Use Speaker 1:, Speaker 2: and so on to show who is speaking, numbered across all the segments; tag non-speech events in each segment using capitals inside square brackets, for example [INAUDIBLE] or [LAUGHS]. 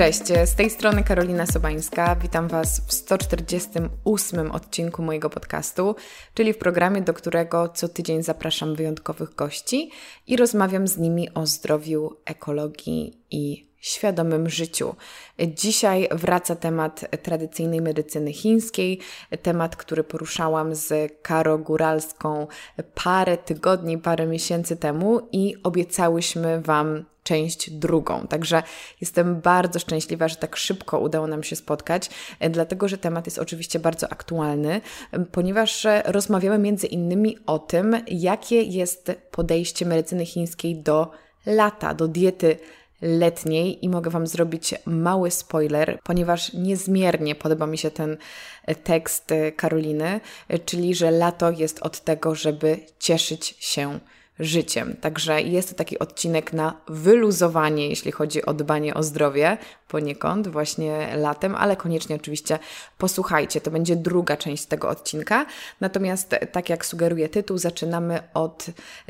Speaker 1: Cześć, z tej strony Karolina Sobańska. Witam Was w 148 odcinku mojego podcastu, czyli w programie, do którego co tydzień zapraszam wyjątkowych gości i rozmawiam z nimi o zdrowiu, ekologii i świadomym życiu. Dzisiaj wraca temat tradycyjnej medycyny chińskiej, temat, który poruszałam z Karo Góralską parę tygodni, parę miesięcy temu i obiecałyśmy Wam część drugą. Także jestem bardzo szczęśliwa, że tak szybko udało nam się spotkać, dlatego że temat jest oczywiście bardzo aktualny, ponieważ rozmawiamy między innymi o tym, jakie jest podejście medycyny chińskiej do lata, do diety letniej i mogę Wam zrobić mały spoiler, ponieważ niezmiernie podoba mi się ten tekst Karoliny, czyli że lato jest od tego, żeby cieszyć się życiem. Także jest to taki odcinek na wyluzowanie, jeśli chodzi o dbanie o zdrowie, poniekąd właśnie latem, ale koniecznie oczywiście posłuchajcie. To będzie druga część tego odcinka. Natomiast, tak jak sugeruje tytuł, zaczynamy od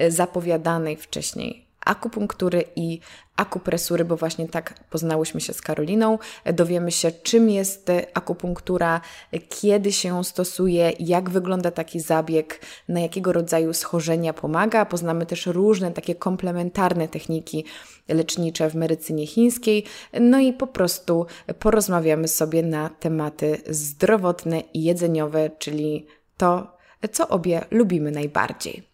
Speaker 1: zapowiadanej wcześniej akupunktury i akupresury, bo właśnie tak poznałyśmy się z Karoliną. Dowiemy się, czym jest akupunktura, kiedy się stosuje, jak wygląda taki zabieg, na jakiego rodzaju schorzenia pomaga. Poznamy też różne takie komplementarne techniki lecznicze w medycynie chińskiej. No i po prostu porozmawiamy sobie na tematy zdrowotne i jedzeniowe, czyli to, co obie lubimy najbardziej.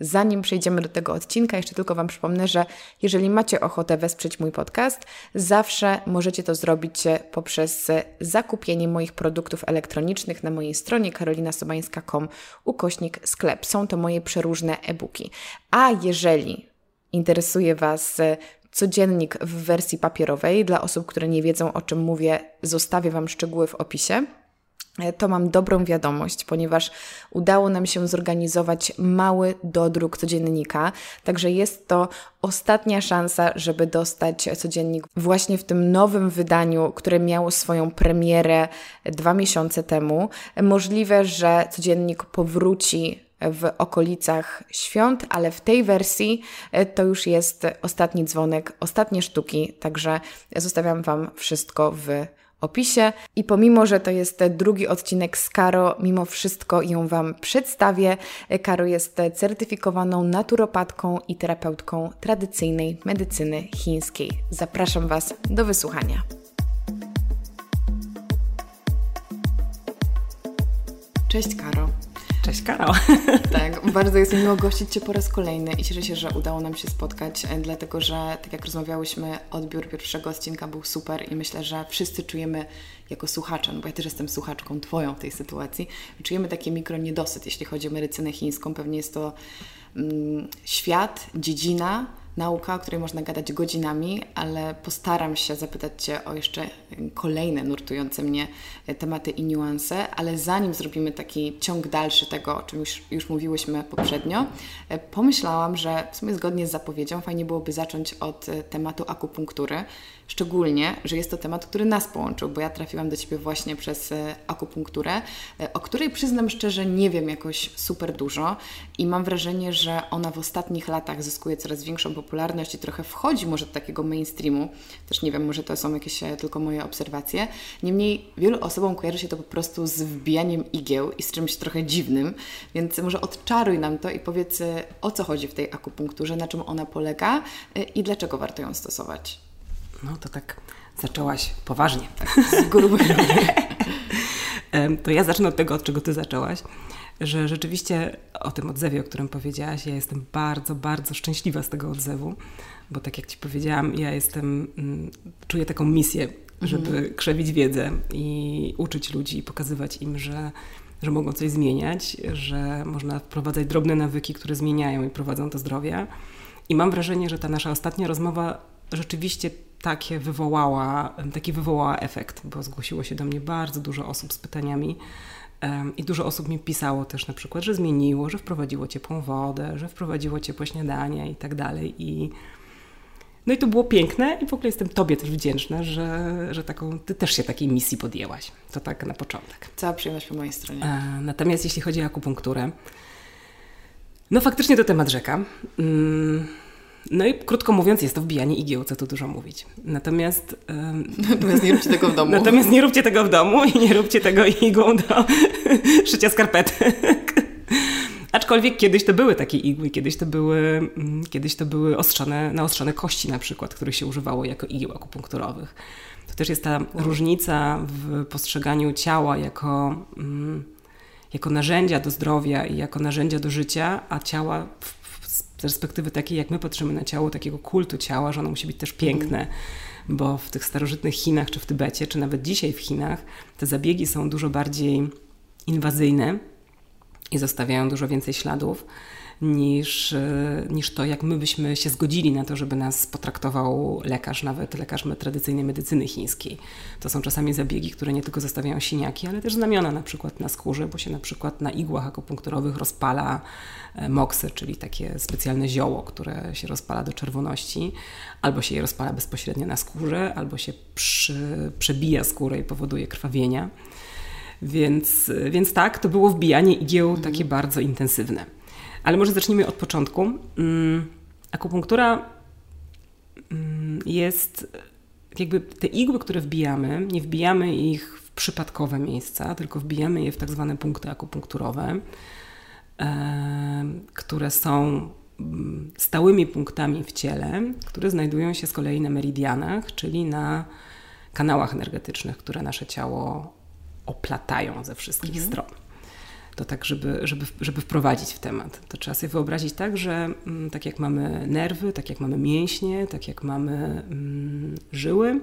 Speaker 1: Zanim przejdziemy do tego odcinka, jeszcze tylko Wam przypomnę, że jeżeli macie ochotę wesprzeć mój podcast, zawsze możecie to zrobić poprzez zakupienie moich produktów elektronicznych na mojej stronie karolinasobańska.com ukośnik sklep. Są to moje przeróżne e-booki. A jeżeli interesuje Was codziennik w wersji papierowej, dla osób, które nie wiedzą o czym mówię, zostawię Wam szczegóły w opisie E, to mam dobrą wiadomość, ponieważ udało nam się zorganizować mały dodruk codziennika, także jest to ostatnia szansa, żeby dostać codziennik właśnie w tym nowym wydaniu, które miało swoją premierę dwa miesiące temu. Możliwe, że codziennik powróci w okolicach świąt, ale w tej wersji e, to już jest ostatni dzwonek, ostatnie sztuki, także zostawiam Wam wszystko w opisie. I pomimo, że to jest drugi odcinek z Karo, mimo wszystko ją Wam przedstawię. Karo jest certyfikowaną naturopatką i terapeutką tradycyjnej medycyny chińskiej. Zapraszam Was do wysłuchania. Cześć Karo.
Speaker 2: Cześć Karol.
Speaker 1: Tak, bardzo jest mi miło gościć Cię po raz kolejny i cieszę się, że udało nam się spotkać, e, dlatego że tak jak rozmawiałyśmy, odbiór pierwszego odcinka był super i myślę, że wszyscy czujemy jako słuchacze, no bo ja też jestem słuchaczką Twoją w tej sytuacji, czujemy taki mikro niedosyt, jeśli chodzi o medycynę chińską. Pewnie jest to mm, świat, dziedzina, nauka, o której można gadać godzinami, ale postaram się zapytać Cię o jeszcze kolejne nurtujące mnie tematy i niuanse, ale zanim zrobimy taki ciąg dalszy tego, o czym już, już mówiłyśmy poprzednio, pomyślałam, że w sumie zgodnie z zapowiedzią fajnie byłoby zacząć od tematu akupunktury, Szczególnie, że jest to temat, który nas połączył, bo ja trafiłam do Ciebie właśnie przez e, akupunkturę, e, o której przyznam szczerze nie wiem jakoś super dużo i mam wrażenie, że ona w ostatnich latach zyskuje coraz większą popularność i trochę wchodzi może do takiego mainstreamu. Też nie wiem, może to są jakieś e, tylko moje obserwacje. Niemniej wielu osobom kojarzy się to po prostu z wbijaniem igieł i z czymś trochę dziwnym, więc może odczaruj nam to i powiedz o co chodzi w tej akupunkturze, na czym ona polega i dlaczego warto ją stosować.
Speaker 2: No to tak zaczęłaś poważnie. Tak, z gruby. to ja zacznę od tego, od czego Ty zaczęłaś. Że rzeczywiście o tym odzewie, o którym powiedziałaś, ja jestem bardzo, bardzo szczęśliwa z tego odzewu, bo tak jak Ci powiedziałam, ja jestem, mm, czuję taką misję, żeby mhm. krzewić wiedzę i uczyć ludzi i pokazywać im, że, że mogą coś zmieniać, że można wprowadzać drobne nawyki, które zmieniają i prowadzą do zdrowia. I mam wrażenie, że ta nasza ostatnia rozmowa rzeczywiście takie wywołała, taki wywołała efekt, bo zgłosiło się do mnie bardzo dużo osób z pytaniami i dużo osób mi pisało też na przykład, że zmieniło, że wprowadziło ciepłą wodę, że wprowadziło ciepłe śniadanie i tak dalej. I no i to było piękne i w ogóle jestem Tobie też wdzięczna, że, że taką, Ty też się takiej misji podjęłaś. To tak na początek.
Speaker 1: Cała przyjemność po mojej stronie.
Speaker 2: E, natomiast jeśli chodzi o akupunkturę, no faktycznie to temat rzeka. Mm, No i krótko mówiąc, jest to wbijanie igieł, co tu dużo mówić. Natomiast. [LAUGHS]
Speaker 1: Natomiast nie róbcie tego w domu.
Speaker 2: Natomiast nie róbcie tego w domu i nie róbcie tego igłą do [LAUGHS] szycia skarpetek. Aczkolwiek kiedyś to były takie igły, kiedyś to były, mm, kiedyś to były ostrzone, naostrzone kości na przykład, których się używało jako igieł akupunkturowych. To też jest ta różnica w postrzeganiu ciała jako, mm, jako narzędzia do zdrowia i jako narzędzia do życia, a ciała w, perspektywy takiej, jak my patrzymy na ciało, takiego kultu ciała, że ono musi być też piękne. Mm. Bo w tych starożytnych Chinach, czy w Tybecie, czy nawet dzisiaj w Chinach, te zabiegi są dużo bardziej inwazyjne i zostawiają dużo więcej śladów niż, e, niż to, jak my byśmy się zgodzili na to, żeby nas potraktował lekarz, nawet lekarz tradycyjnej medycyny chińskiej. To są czasami zabiegi, które nie tylko zostawiają siniaki, ale też znamiona na przykład na skórze, bo się na przykład na igłach akupunkturowych rozpala e, moksy, czyli takie specjalne zioło, które się rozpala do czerwoności, albo się je rozpala bezpośrednio na skórze, albo się przy, przebija skórę i powoduje krwawienia. Więc, więc tak, to było wbijanie igieł mhm. takie bardzo intensywne. Ale może zacznijmy od początku. Mm, akupunktura mm, jest jakby te igły, które wbijamy, nie wbijamy ich w przypadkowe miejsca, tylko wbijamy je w tak zwane punkty akupunkturowe, które są mm, stałymi punktami w ciele, które znajdują się z kolei na meridianach, czyli na kanałach energetycznych, które nasze ciało oplatają ze wszystkich mhm. stron. To tak, żeby, żeby, żeby wprowadzić w temat. To trzeba sobie wyobrazić tak, że mm, tak jak mamy nerwy, tak jak mamy mięśnie, tak jak mamy mm, żyły,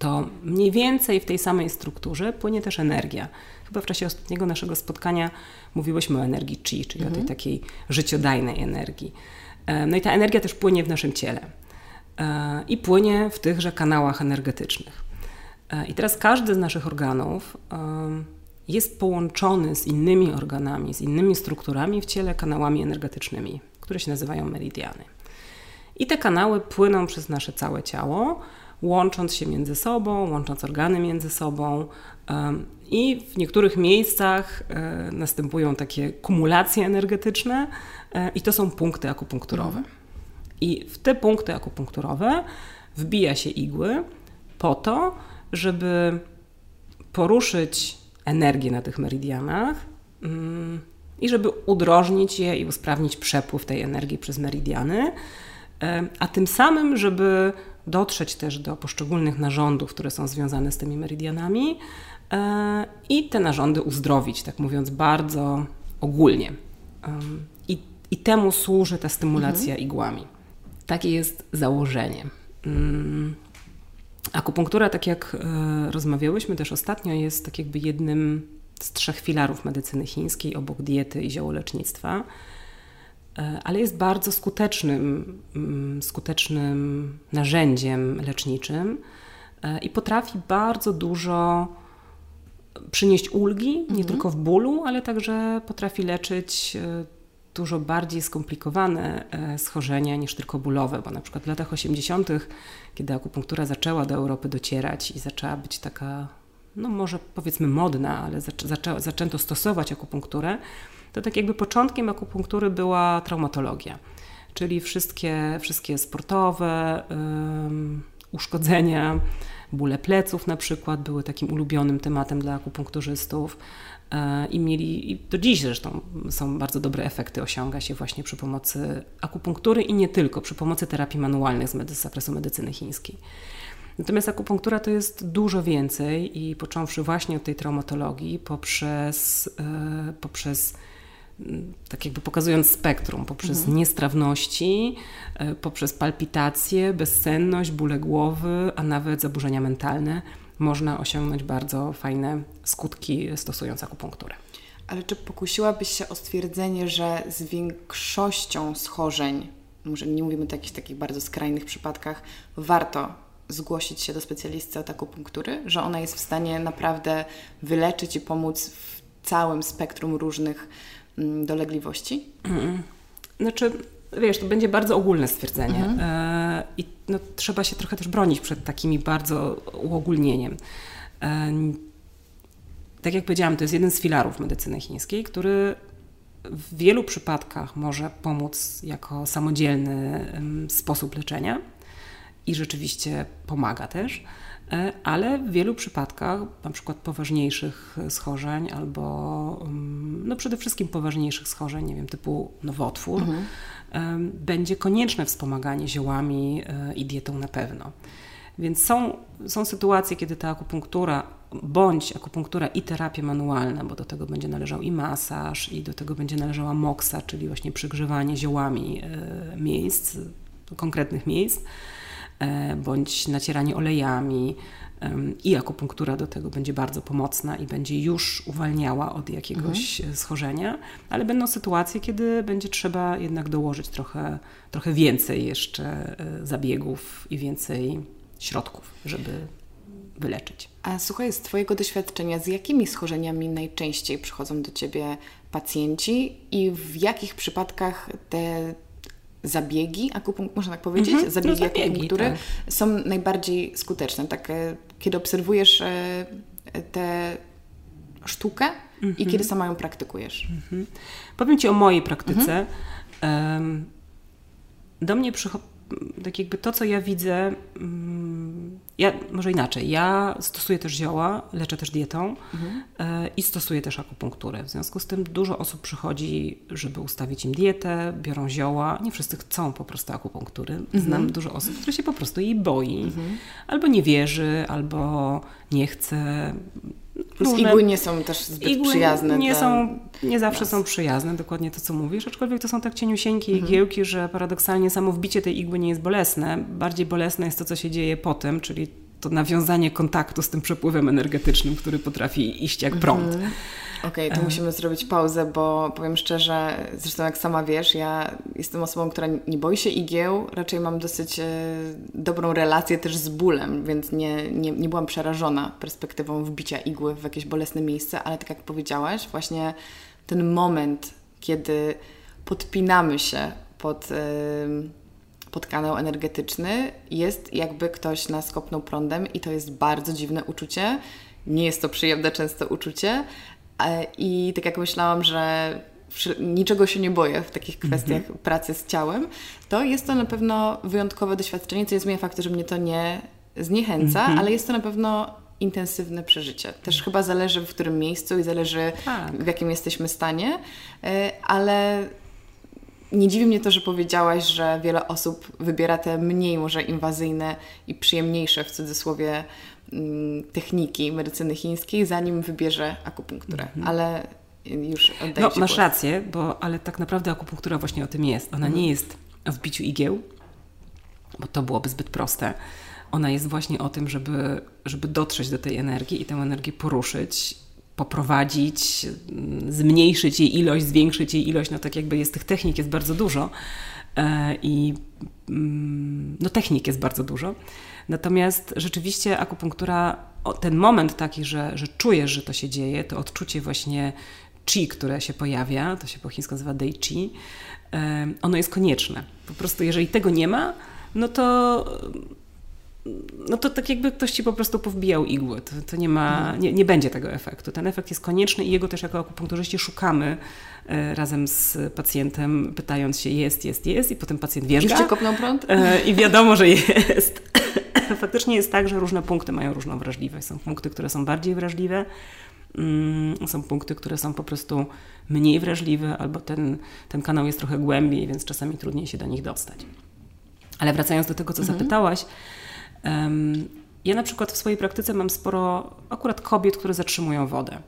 Speaker 2: to mniej więcej w tej samej strukturze płynie też energia. Chyba w czasie ostatniego naszego spotkania mówiłyśmy o energii chi, czyli mhm. o tej takiej życiodajnej energii. E, no i ta energia też płynie w naszym ciele. E, I płynie w tychże kanałach energetycznych. E, I teraz każdy z naszych organów jest połączony z innymi organami, z innymi strukturami w ciele kanałami energetycznymi, które się nazywają meridiany. I te kanały płyną przez nasze całe ciało, łącząc się między sobą, łącząc organy między sobą. I w niektórych miejscach e, następują takie kumulacje energetyczne, e, i to są punkty akupunkturowe. I w te punkty akupunkturowe wbija się igły po to, żeby poruszyć energię na tych meridianach mm, i żeby udrożnić je i usprawnić przepływ tej energii przez meridiany, a tym samym, żeby dotrzeć też do poszczególnych narządów, które są związane z tymi meridianami e, i te narządy uzdrowić, tak mówiąc bardzo ogólnie. I, i temu służy ta stymulacja mhm. igłami. Takie jest założenie. Akupunktura, tak jak e, rozmawiałyśmy też ostatnio, jest tak jakby jednym z trzech filarów medycyny chińskiej obok diety i ziołolecznictwa, e, ale jest bardzo skutecznym, mm, skutecznym narzędziem leczniczym e, i potrafi bardzo dużo przynieść ulgi, nie mhm. tylko w bólu, ale także potrafi leczyć dużo bardziej skomplikowane e, schorzenia niż tylko bólowe, bo na przykład w latach 80., kiedy akupunktura zaczęła do Europy docierać i zaczęła być taka, no może powiedzmy modna, ale zaczę, zaczęto stosować akupunkturę, to tak jakby początkiem akupunktury była traumatologia, czyli wszystkie, wszystkie sportowe uszkodzenia, bóle pleców na przykład były takim ulubionym tematem dla akupunkturzystów. E, i mieli, i do dziś zresztą są bardzo dobre efekty, osiąga się właśnie przy pomocy akupunktury i nie tylko, przy pomocy terapii manualnych z, medy- z zakresu medycyny chińskiej. Natomiast akupunktura to jest dużo więcej i począwszy właśnie od tej traumatologii, poprzez, e, poprzez tak jakby pokazując spektrum, poprzez mhm. niestrawności, e, poprzez palpitacje, bezsenność, bóle głowy, a nawet zaburzenia mentalne, można osiągnąć bardzo fajne skutki stosując akupunkturę.
Speaker 1: Ale czy pokusiłabyś się o stwierdzenie, że z większością schorzeń, może nie mówimy o jakichś takich bardzo skrajnych przypadkach, warto zgłosić się do specjalisty od akupunktury, że ona jest w stanie naprawdę wyleczyć i pomóc w całym spektrum różnych mm, dolegliwości?
Speaker 2: Mm. Znaczy, wiesz, to będzie bardzo ogólne stwierdzenie mhm. e, i no, trzeba się trochę też bronić przed takimi bardzo uogólnieniem. E, tak jak powiedziałam, to jest jeden z filarów medycyny chińskiej, który w wielu przypadkach może pomóc jako samodzielny sposób leczenia i rzeczywiście pomaga też, e, ale w wielu przypadkach, na przykład poważniejszych schorzeń albo no przede wszystkim poważniejszych schorzeń, nie wiem, typu nowotwór, mhm. Będzie konieczne wspomaganie ziołami e, i dietą na pewno. Więc są, są sytuacje, kiedy ta akupunktura bądź akupunktura i terapia manualna, bo do tego będzie należał i masaż, i do tego będzie należała moksa, czyli właśnie przygrzewanie ziołami e, miejsc, konkretnych miejsc, e, bądź nacieranie olejami. I akupunktura do tego będzie bardzo pomocna i będzie już uwalniała od jakiegoś mhm. schorzenia, ale będą sytuacje, kiedy będzie trzeba jednak dołożyć trochę, trochę więcej jeszcze e, zabiegów i więcej środków, żeby wyleczyć.
Speaker 1: A słuchaj, z Twojego doświadczenia, z jakimi schorzeniami najczęściej przychodzą do Ciebie pacjenci i w jakich przypadkach te zabiegi, akupunkt, można tak powiedzieć, mm -hmm. zabiegi, no, zabiegi akupunktury tak. są najbardziej skuteczne? Tak, e, kiedy obserwujesz e, tę sztukę i mhm. kiedy sama ją praktykujesz? -hmm.
Speaker 2: Powiem Ci o mojej praktyce. Do mnie przychodzi tak jakby to, co ja widzę, mm, ja może inaczej, ja stosuję też zioła, leczę też dietą mhm. E, i stosuję też akupunkturę. W związku z tym dużo osób przychodzi, żeby ustawić im dietę, biorą zioła. Nie wszyscy chcą po prostu akupunktury. Mhm. Znam dużo osób, które się po prostu jej boi. Mhm. Albo nie wierzy, albo nie chce
Speaker 1: Plus igły nie są też zbyt igły przyjazne.
Speaker 2: Nie, są, nie zawsze nas. są przyjazne, dokładnie to, co mówisz, aczkolwiek to są tak cieniusieńkie mhm. igiełki, że paradoksalnie samo wbicie tej igły nie jest bolesne. Bardziej bolesne jest to, co się dzieje potem, czyli to nawiązanie kontaktu z tym przepływem energetycznym, który potrafi iść jak prąd. Mhm.
Speaker 1: Okej, okay, to musimy zrobić pauzę, bo powiem szczerze, zresztą jak sama wiesz, ja jestem osobą, która nie boi się igieł, raczej mam dosyć e, dobrą relację też z bólem, więc nie, nie, nie byłam przerażona perspektywą wbicia igły w jakieś bolesne miejsce, ale tak jak powiedziałaś, właśnie ten moment, kiedy podpinamy się pod, pod kanał energetyczny, jest jakby ktoś nas kopnął prądem i to jest bardzo dziwne uczucie. Nie jest to przyjemne często uczucie, i tak jak myślałam, że niczego się nie boję w takich mhm. kwestiach mm -hmm. pracy z ciałem, to jest to na pewno wyjątkowe doświadczenie, co nie zmienia faktu, że mnie to nie zniechęca, mm -hmm. ale jest to na pewno intensywne przeżycie. Też chyba zależy w którym miejscu i zależy tak. w jakim jesteśmy stanie, e, ale nie dziwi mnie to, że powiedziałaś, że wiele osób wybiera te mniej może inwazyjne i przyjemniejsze w cudzysłowie Mm, techniki medycyny chińskiej, zanim wybierze akupunkturę. Mhm. Ale już oddaję
Speaker 2: No, masz głos. rację, bo ale tak naprawdę akupunktura właśnie o tym jest. Ona mhm. nie jest w biciu igieł, bo to byłoby zbyt proste. Ona jest właśnie o tym, żeby, żeby dotrzeć do tej energii i tę energię poruszyć, poprowadzić, zmniejszyć jej ilość, zwiększyć jej ilość. No tak jakby jest tych technik jest bardzo dużo e, i mm, no technik jest bardzo dużo. Natomiast rzeczywiście akupunktura, ten moment taki, że, że czujesz, że to się dzieje, to odczucie właśnie chi, które się pojawia, to się po chińsku nazywa dei chi, ono jest konieczne. Po prostu jeżeli tego nie ma, no to no to tak jakby ktoś ci po prostu powbijał igły. To, to nie ma, mhm. nie, nie będzie tego efektu. Ten efekt jest konieczny i jego też jako akupunkturzyści szukamy e, razem z pacjentem, pytając się jest, jest, jest i potem pacjent wjeżdża.
Speaker 1: Jeszcze kopną prąd?
Speaker 2: E, I wiadomo, że jest. [CLEARS THROAT] Faktycznie jest tak, że różne punkty mają różną wrażliwość. Są punkty, które są bardziej wrażliwe, mm, są punkty, które są po prostu mniej wrażliwe, albo ten, ten kanał jest trochę głębiej, więc czasami trudniej się do nich dostać. Ale wracając do tego, co mhm. zapytałaś, ja na przykład w swojej praktyce mam sporo akurat kobiet, które zatrzymują wodę.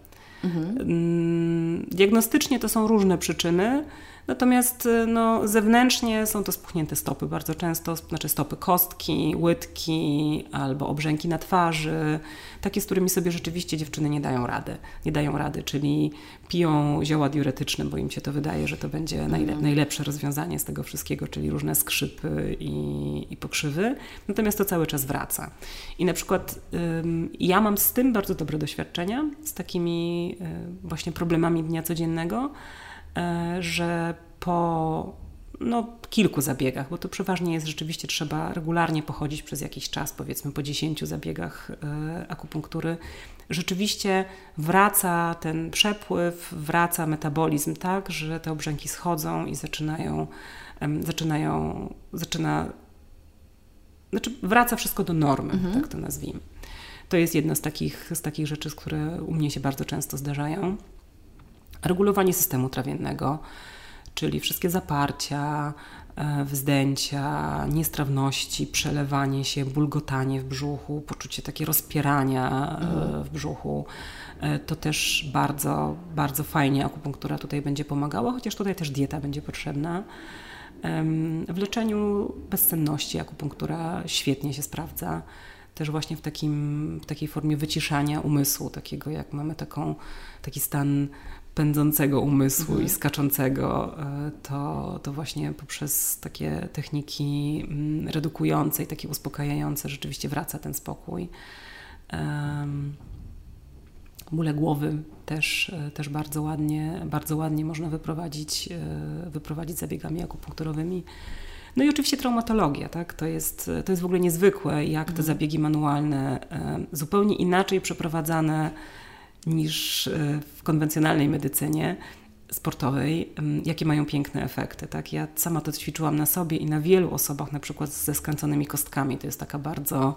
Speaker 2: Mhm. Mm, diagnostycznie to są różne przyczyny. Natomiast y, no, zewnętrznie są to spuchnięte stopy bardzo często, znaczy stopy kostki, łydki albo obrzęki na twarzy, takie, z którymi sobie rzeczywiście dziewczyny nie dają rady. Nie dają rady, czyli piją zioła diuretyczne, bo im się to wydaje, że to będzie mhm. najlepsze rozwiązanie z tego wszystkiego, czyli różne skrzypy i, i pokrzywy. Natomiast to cały czas wraca. I na przykład ym, ja mam z tym bardzo dobre doświadczenia, z takimi y, właśnie problemami dnia codziennego, że po no, kilku zabiegach, bo to przeważnie jest rzeczywiście trzeba regularnie pochodzić przez jakiś czas, powiedzmy po 10 zabiegach e, akupunktury. Rzeczywiście wraca ten przepływ, wraca metabolizm tak, że te obrzęki schodzą i zaczynają, zaczynają zaczyna, znaczy wraca wszystko do normy, mhm. tak to nazwijmy. To jest jedna z takich, z takich rzeczy, które u mnie się bardzo często zdarzają. Regulowanie systemu trawiennego, czyli wszystkie zaparcia, e, wzdęcia, niestrawności, przelewanie się, bulgotanie w brzuchu, poczucie takie rozpierania e, w brzuchu. E, to też bardzo, bardzo fajnie akupunktura tutaj będzie pomagała, chociaż tutaj też dieta będzie potrzebna. W leczeniu bezsenności akupunktura świetnie się sprawdza. Też właśnie w, takim, w takiej formie wyciszania umysłu, takiego jak mamy taką, taki stan pędzącego umysłu mhm. i skaczącego, e, to, to właśnie poprzez takie techniki mm, redukujące i takie uspokajające rzeczywiście wraca ten spokój. Um, bóle głowy też, e, też bardzo, ładnie, bardzo ładnie można wyprowadzić, e, wyprowadzić zabiegami akupunkturowymi. No i oczywiście traumatologia, tak? to, jest, to jest w ogóle niezwykłe, jak te mhm. zabiegi manualne zupełnie inaczej przeprowadzane niż e, w konwencjonalnej medycynie sportowej, jakie mają piękne efekty. Tak? Ja sama to ćwiczyłam na sobie i na wielu osobach, na przykład ze skręconymi kostkami. To jest taka bardzo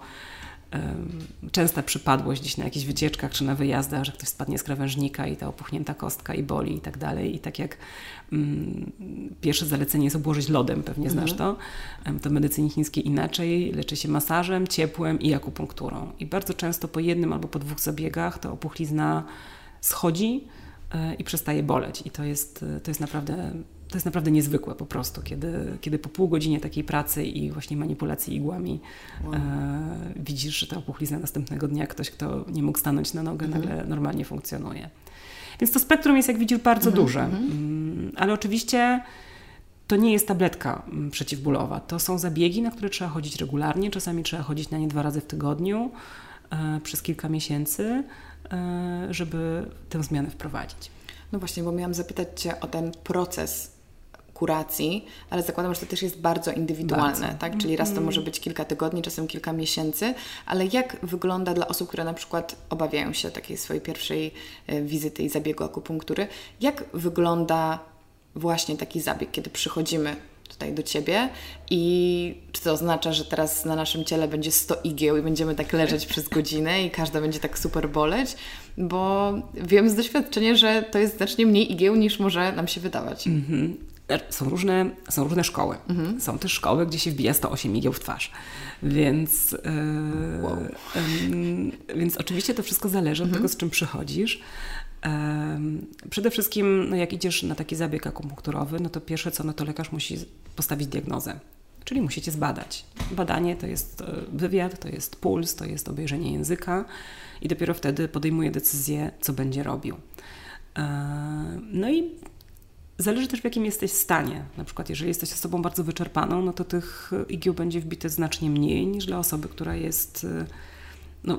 Speaker 2: częsta przypadłość gdzieś na jakichś wycieczkach czy na wyjazdach, że ktoś spadnie z krawężnika i ta opuchnięta kostka i boli i tak dalej. I tak jak mm, pierwsze zalecenie jest obłożyć lodem, pewnie znasz mhm. to, to w medycynie chińskiej inaczej. Leczy się masażem, ciepłem i akupunkturą. I bardzo często po jednym albo po dwóch zabiegach ta opuchlizna schodzi e, i przestaje boleć. I to jest, to jest naprawdę to jest naprawdę niezwykłe po prostu, kiedy, kiedy po pół godzinie takiej pracy i właśnie manipulacji igłami wow. e, widzisz, że ta opuchlizna następnego dnia ktoś, kto nie mógł stanąć na nogę, mhm. nagle normalnie funkcjonuje. Więc to spektrum jest, jak widzisz, bardzo mhm. duże. Mhm. Mm, ale oczywiście to nie jest tabletka mm, przeciwbólowa. To są zabiegi, na które trzeba chodzić regularnie. Czasami trzeba chodzić na nie dwa razy w tygodniu e, przez kilka miesięcy, e, żeby tę zmianę wprowadzić.
Speaker 1: No właśnie, bo miałam zapytać Cię o ten proces kuracji, ale zakładam, że to też jest bardzo indywidualne, bardzo. tak? Czyli raz to może być kilka tygodni, czasem kilka miesięcy, ale jak wygląda dla osób, które na przykład obawiają się takiej swojej pierwszej e, wizyty i zabiegu akupunktury, jak wygląda właśnie taki zabieg, kiedy przychodzimy tutaj do Ciebie i czy to oznacza, że teraz na naszym ciele będzie 100 igieł i będziemy tak leżeć przez godzinę i każda będzie tak super boleć, bo wiem z doświadczenia, że to jest znacznie mniej igieł niż może nam się wydawać. Mm -hmm.
Speaker 2: Są różne, są różne szkoły. Mhm. Są też szkoły, gdzie się wbija 108 igieł w twarz. Więc, yy, wow. yy, więc oczywiście to wszystko zależy mhm. od tego, z czym przychodzisz. Yy, przede wszystkim, no jak idziesz na taki zabieg akupunkturowy, no to pierwsze co, no to lekarz musi postawić diagnozę. Czyli musicie zbadać. Badanie to jest e, wywiad, to jest puls, to jest obejrzenie języka i dopiero wtedy podejmuje decyzję, co będzie robił. No i Zależy też w jakim jesteś stanie. Na przykład, jeżeli jesteś osobą bardzo wyczerpaną, no to tych igieł będzie wbite znacznie mniej niż dla osoby, która jest, y, no,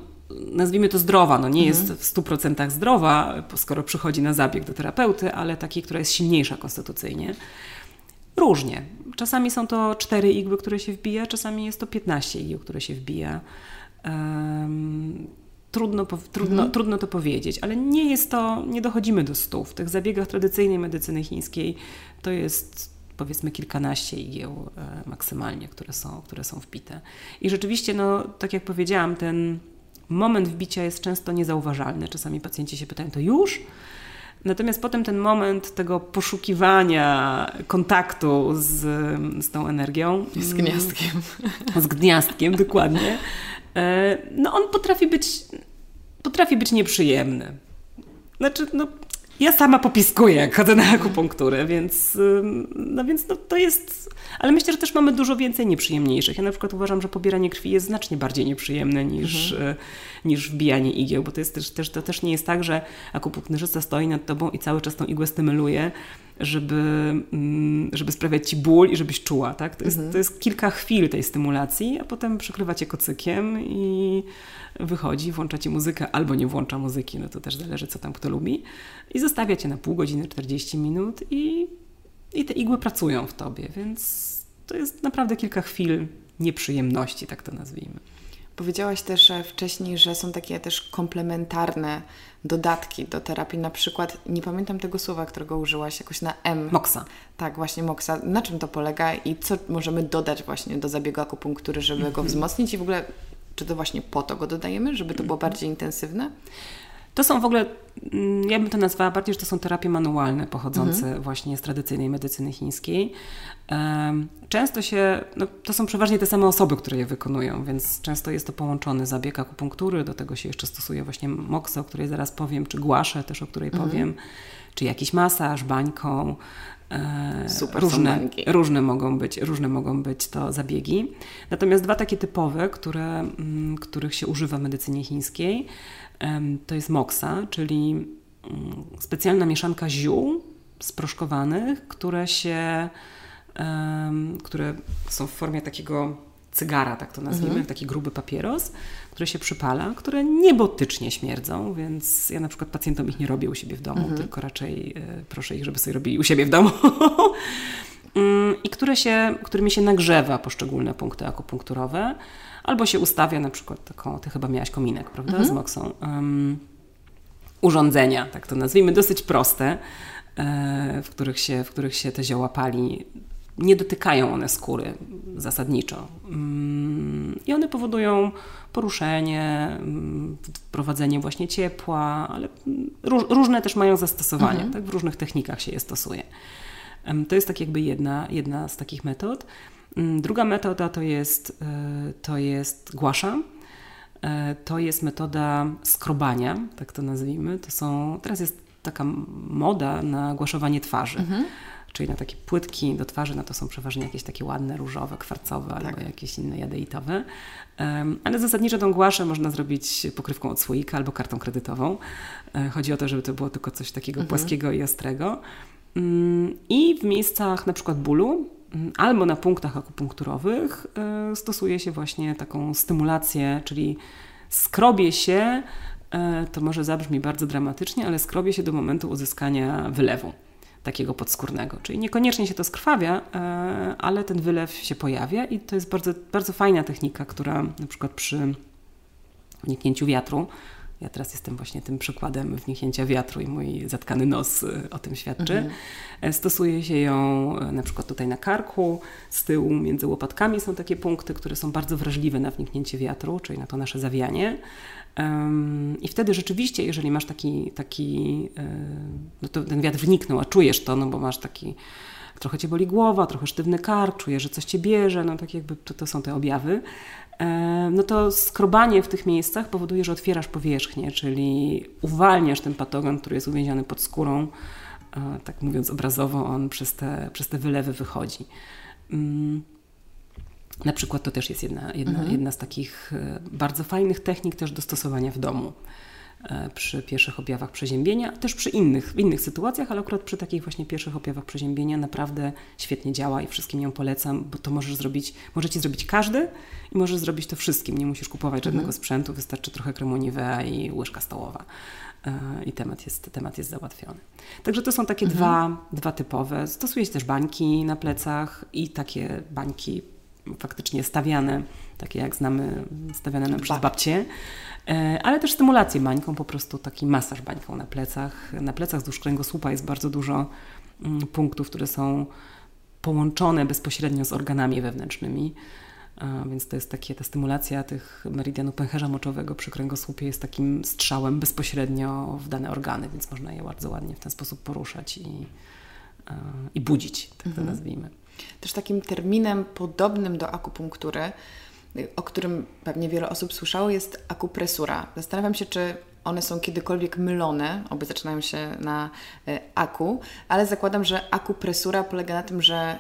Speaker 2: nazwijmy to zdrowa. No, nie mhm. jest w 100% zdrowa, skoro przychodzi na zabieg do terapeuty, ale takiej, która jest silniejsza konstytucyjnie. Różnie. Czasami są to 4 igły, które się wbija, czasami jest to 15 igieł, które się wbija. Um, trudno, trudno, mhm. trudno to powiedzieć, ale nie jest to, nie dochodzimy do stu. W tych zabiegach tradycyjnej medycyny chińskiej to jest powiedzmy kilkanaście igieł e, maksymalnie, które są, które są wbite. I rzeczywiście, no, tak jak powiedziałam, ten moment wbicia jest często niezauważalny. Czasami pacjenci się pytają, to już? Natomiast potem ten moment tego poszukiwania kontaktu z, z tą energią.
Speaker 1: Z gniazdkiem.
Speaker 2: Z gniazdkiem, dokładnie. [LAUGHS] E, no on potrafi być, potrafi być nieprzyjemny. Znaczy, no, ja sama popiskuję, jak chodzę na akupunkturę, więc, no więc no, to jest... Ale myślę, że też mamy dużo więcej nieprzyjemniejszych. Ja na przykład uważam, że pobieranie krwi jest znacznie bardziej nieprzyjemne niż, mhm. E, niż wbijanie igieł, bo to, jest też, też, to też nie jest tak, że akupunkturzysta stoi nad tobą i cały czas tą igłę stymuluje, żeby, mm, żeby sprawiać ci ból i żebyś czuła. Tak? To, jest, mhm. to jest kilka chwil tej stymulacji, a potem przykrywacie kocykiem i wychodzi, włącza ci muzykę albo nie włącza muzyki, no to też zależy, co tam kto lubi. I zostawia cię na pół godziny, 40 minut i i te igły pracują w tobie, więc to jest naprawdę kilka chwil nieprzyjemności, tak to nazwijmy.
Speaker 1: Powiedziałaś też wcześniej, że są takie też komplementarne dodatki do terapii, na przykład, nie pamiętam tego słowa, którego użyłaś, jakoś na M.
Speaker 2: Moksa.
Speaker 1: Tak, właśnie moksa. Na czym to polega i co możemy dodać właśnie do zabiegu akupunktury, żeby go mhm. wzmocnić i w ogóle, czy to właśnie po to go dodajemy, żeby to było mhm. bardziej intensywne?
Speaker 2: To są w ogóle, mm, ja bym to nazwała bardziej, że to są terapie manualne pochodzące mhm. właśnie z tradycyjnej medycyny chińskiej. Często się, no, to są przeważnie te same osoby, które je wykonują, więc często jest to połączony zabieg akupunktury, do tego się jeszcze stosuje właśnie moksę, o której zaraz powiem, czy głaszę też, o której mhm. powiem, czy jakiś masaż, bańką.
Speaker 1: E, Super
Speaker 2: różne, różne mogą być, różne mogą być to zabiegi. Natomiast dwa takie typowe, które, mm, których się używa w medycynie chińskiej, to jest moksa, czyli mm, specjalna mieszanka ziół sproszkowanych, które się, które są w formie takiego cygara, tak to nazwijmy, mhm. taki gruby papieros, które się przypala, które niebotycznie śmierdzą, więc ja na przykład pacjentom ich nie robię u siebie w domu, mhm. tylko raczej e, proszę ich, żeby sobie robili u siebie w domu. [LAUGHS] Mm, I które się, którymi się nagrzewa poszczególne punkty akupunkturowe, albo się ustawia na przykład taką, ty chyba miałaś kominek, prawda, mhm. z moksą, um, urządzenia, tak to nazwijmy, dosyć proste, e, w których, się, w których się te zioła pali. Nie dotykają one skóry zasadniczo. Mm, I one powodują poruszenie, mm, wprowadzenie właśnie ciepła, ale różne też mają zastosowania. Mhm. Tak? W różnych technikach się je stosuje. To jest tak jakby jedna, jedna z takich metod. Mm, druga metoda to jest, e, to jest głasza. E, to jest metoda skrobania, tak to nazwijmy. To są, teraz jest taka moda na głaszowanie twarzy. Mhm. Czyli na takie płytki do twarzy, no to są przeważnie jakieś takie ładne, różowe, kwarcowe tak. albo jakieś inne jadeitowe. Um, ale zasadniczo tą głaszę można zrobić pokrywką od słoika albo kartą kredytową. E, chodzi o to, żeby to było tylko coś takiego mhm. płaskiego i ostrego. Um, I w miejscach na przykład bólu, Mm, albo na punktach akupunkturowych e, stosuje się właśnie taką stymulację, czyli skrobie się, e, to może zabrzmi bardzo dramatycznie, ale skrobie się do momentu uzyskania wylewu takiego podskórnego. Czyli niekoniecznie się to skrwawia, e, ale ten wylew się pojawia i to jest bardzo, bardzo fajna technika, która na przykład przy wniknięciu wiatru ja teraz jestem właśnie tym przykładem wniknięcia wiatru i mój zatkany nos y, o tym świadczy. Mhm. E, stosuje się ją e, na przykład tutaj na karku, z tyłu między łopatkami są takie punkty, które są bardzo wrażliwe na wniknięcie wiatru, czyli na to nasze zawianie. I wtedy rzeczywiście, jeżeli masz taki, taki e, no to ten wiatr wniknął, a czujesz to, no bo masz taki trochę cię boli głowa, trochę sztywny kark, czujesz, że coś cię bierze, no tak jakby to, to są te objawy, no to skrobanie w tych miejscach powoduje, że otwierasz powierzchnię, czyli uwalniasz ten patogen, który jest uwięziony pod skórą, tak mówiąc obrazowo, on przez te, przez te wylewy wychodzi. Na przykład to też jest jedna, jedna, mhm. jedna z takich e, bardzo fajnych technik też do stosowania w domu. E, przy pierwszych objawach przeziębienia, też przy innych, w innych sytuacjach, ale akurat przy takich właśnie pierwszych objawach przeziębienia naprawdę świetnie działa i wszystkim ją polecam, bo to możesz zrobić, możecie zrobić każdy i możesz zrobić to wszystkim. Nie musisz kupować żadnego mhm. sprzętu, wystarczy trochę kremu i łyżka stołowa e, i temat jest, temat jest załatwiony. Także to są takie mhm. dwa, dwa typowe. Stosuje się też bańki na plecach i takie bańki faktycznie stawiane, takie jak znamy, stawiane nam przez babcie. E, ale też stymulację bańką, po prostu taki masaż bańką na plecach. Na plecach wzdłuż kręgosłupa jest bardzo dużo mm, punktów, które są połączone bezpośrednio z organami wewnętrznymi. Więc to jest takie, ta stymulacja tych meridianu pęcherza moczowego przy kręgosłupie jest takim strzałem bezpośrednio w dane organy, więc można je bardzo ładnie w ten sposób poruszać i, i budzić, tak to mhm. nazwijmy.
Speaker 1: Też takim terminem podobnym do akupunktury o którym pewnie wiele osób słyszało, jest akupresura. Zastanawiam się, czy one są kiedykolwiek mylone, obie zaczynają się na e, aku, ale zakładam, że akupresura polega na tym, że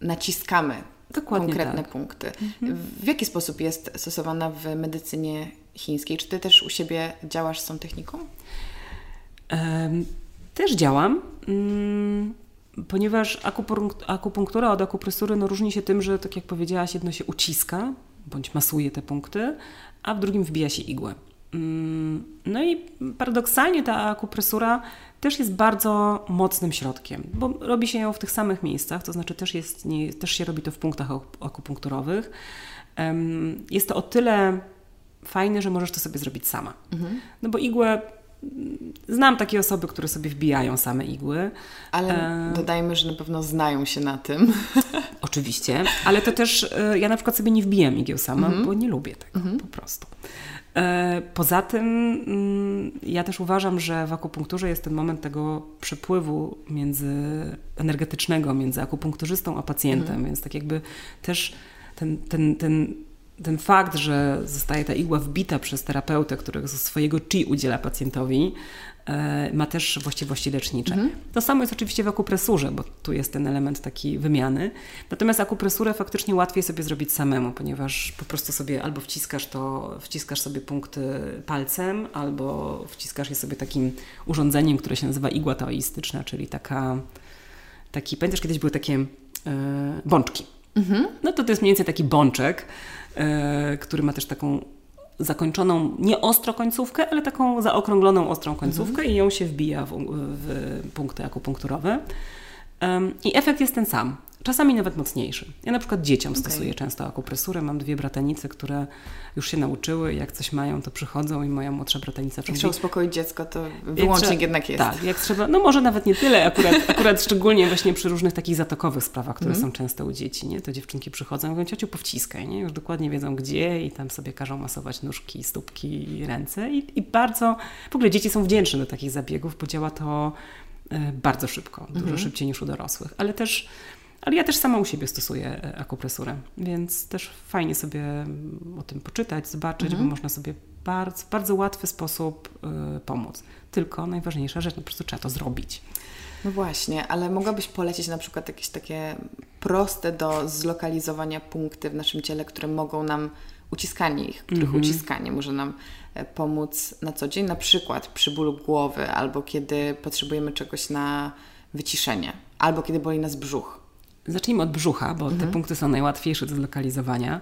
Speaker 1: naciskamy Dokładnie konkretne tak. punkty. Mhm. W jaki sposób jest stosowana w medycynie chińskiej? Czy Ty też u siebie działasz z tą techniką?
Speaker 2: Um, też działam. Um, ponieważ akupunktura od akupresury no, różni się tym, że tak jak powiedziałaś, jedno się uciska, bądź masuje te punkty, a w drugim wbija się igłę. Mm, no i paradoksalnie ta akupresura też jest bardzo mocnym środkiem, bo robi się ją w tych samych miejscach, to znaczy też, jest, nie, też się robi to w punktach akupunkturowych. Jest to o tyle fajne, że możesz to sobie zrobić sama. Mhm. No bo igłę Znam takie osoby, które sobie wbijają same igły.
Speaker 1: Ale e... dodajmy, że na pewno znają się na tym. [LAUGHS]
Speaker 2: Oczywiście, ale to też e, ja na przykład sobie nie wbijam igieł sama, mm -hmm. bo nie lubię tego mm -hmm. po prostu. E, poza tym mm, ja też uważam, że w akupunkturze jest ten moment tego przepływu między energetycznego między akupunkturzystą a pacjentem, mm -hmm. więc tak jakby też ten, ten, ten ten fakt, że zostaje ta igła wbita przez terapeutę, który ze swojego chi udziela pacjentowi, e, ma też właściwości lecznicze. Mhm. To samo jest oczywiście w akupresurze, bo tu jest ten element taki wymiany. Natomiast akupresurę faktycznie łatwiej sobie zrobić samemu, ponieważ po prostu sobie albo wciskasz to, wciskasz sobie punkty palcem, albo wciskasz je sobie takim urządzeniem, które się nazywa igła taoistyczna, czyli taka, taki, pamiętasz kiedyś były takie yy, bączki. Mhm. No to to jest mniej więcej taki bączek, E, który ma też taką zakończoną, nie ostro końcówkę, ale taką zaokrągloną ostrą końcówkę mhm. i ją się wbija w, w punkty akupunkturowe. I efekt jest ten sam czasami nawet mocniejszy. Ja na przykład dzieciom okay. stosuję często akupresurę. Mam dwie bratanice, które już się nauczyły, jak coś mają, to przychodzą i moja młodsza bratanica...
Speaker 1: Jak trzeba uspokoić dziecko, to wyłącznik jak jednak jest.
Speaker 2: Tak, jak trzeba, no może nawet nie tyle, akurat, [LAUGHS] akurat szczególnie właśnie przy różnych takich zatokowych sprawach, które mm. są często u dzieci, nie? To dziewczynki przychodzą i mówią, ciociu powciskaj, nie? Już dokładnie wiedzą gdzie i tam sobie każą masować nóżki, stópki i ręce i, i bardzo... W ogóle dzieci są wdzięczne do takich zabiegów, bo działa to e, bardzo szybko, dużo -hmm. szybciej niż u dorosłych, ale też ale ja też sama u siebie stosuję e, akupresurę, więc też fajnie sobie o tym poczytać, zobaczyć, mhm. bo można sobie bardzo, w bardzo łatwy sposób y, pomóc. Tylko najważniejsza rzecz, no po prostu trzeba to zrobić.
Speaker 1: No właśnie, ale mogłabyś polecić na przykład jakieś takie proste do zlokalizowania punkty w naszym ciele, które mogą nam, uciskanie ich, których mhm. uciskanie może nam e, pomóc na co dzień, na przykład przy bólu głowy, albo kiedy potrzebujemy czegoś na wyciszenie, albo kiedy boli nas brzuch.
Speaker 2: Zacznijmy od brzucha, bo mhm. te punkty są najłatwiejsze do zlokalizowania.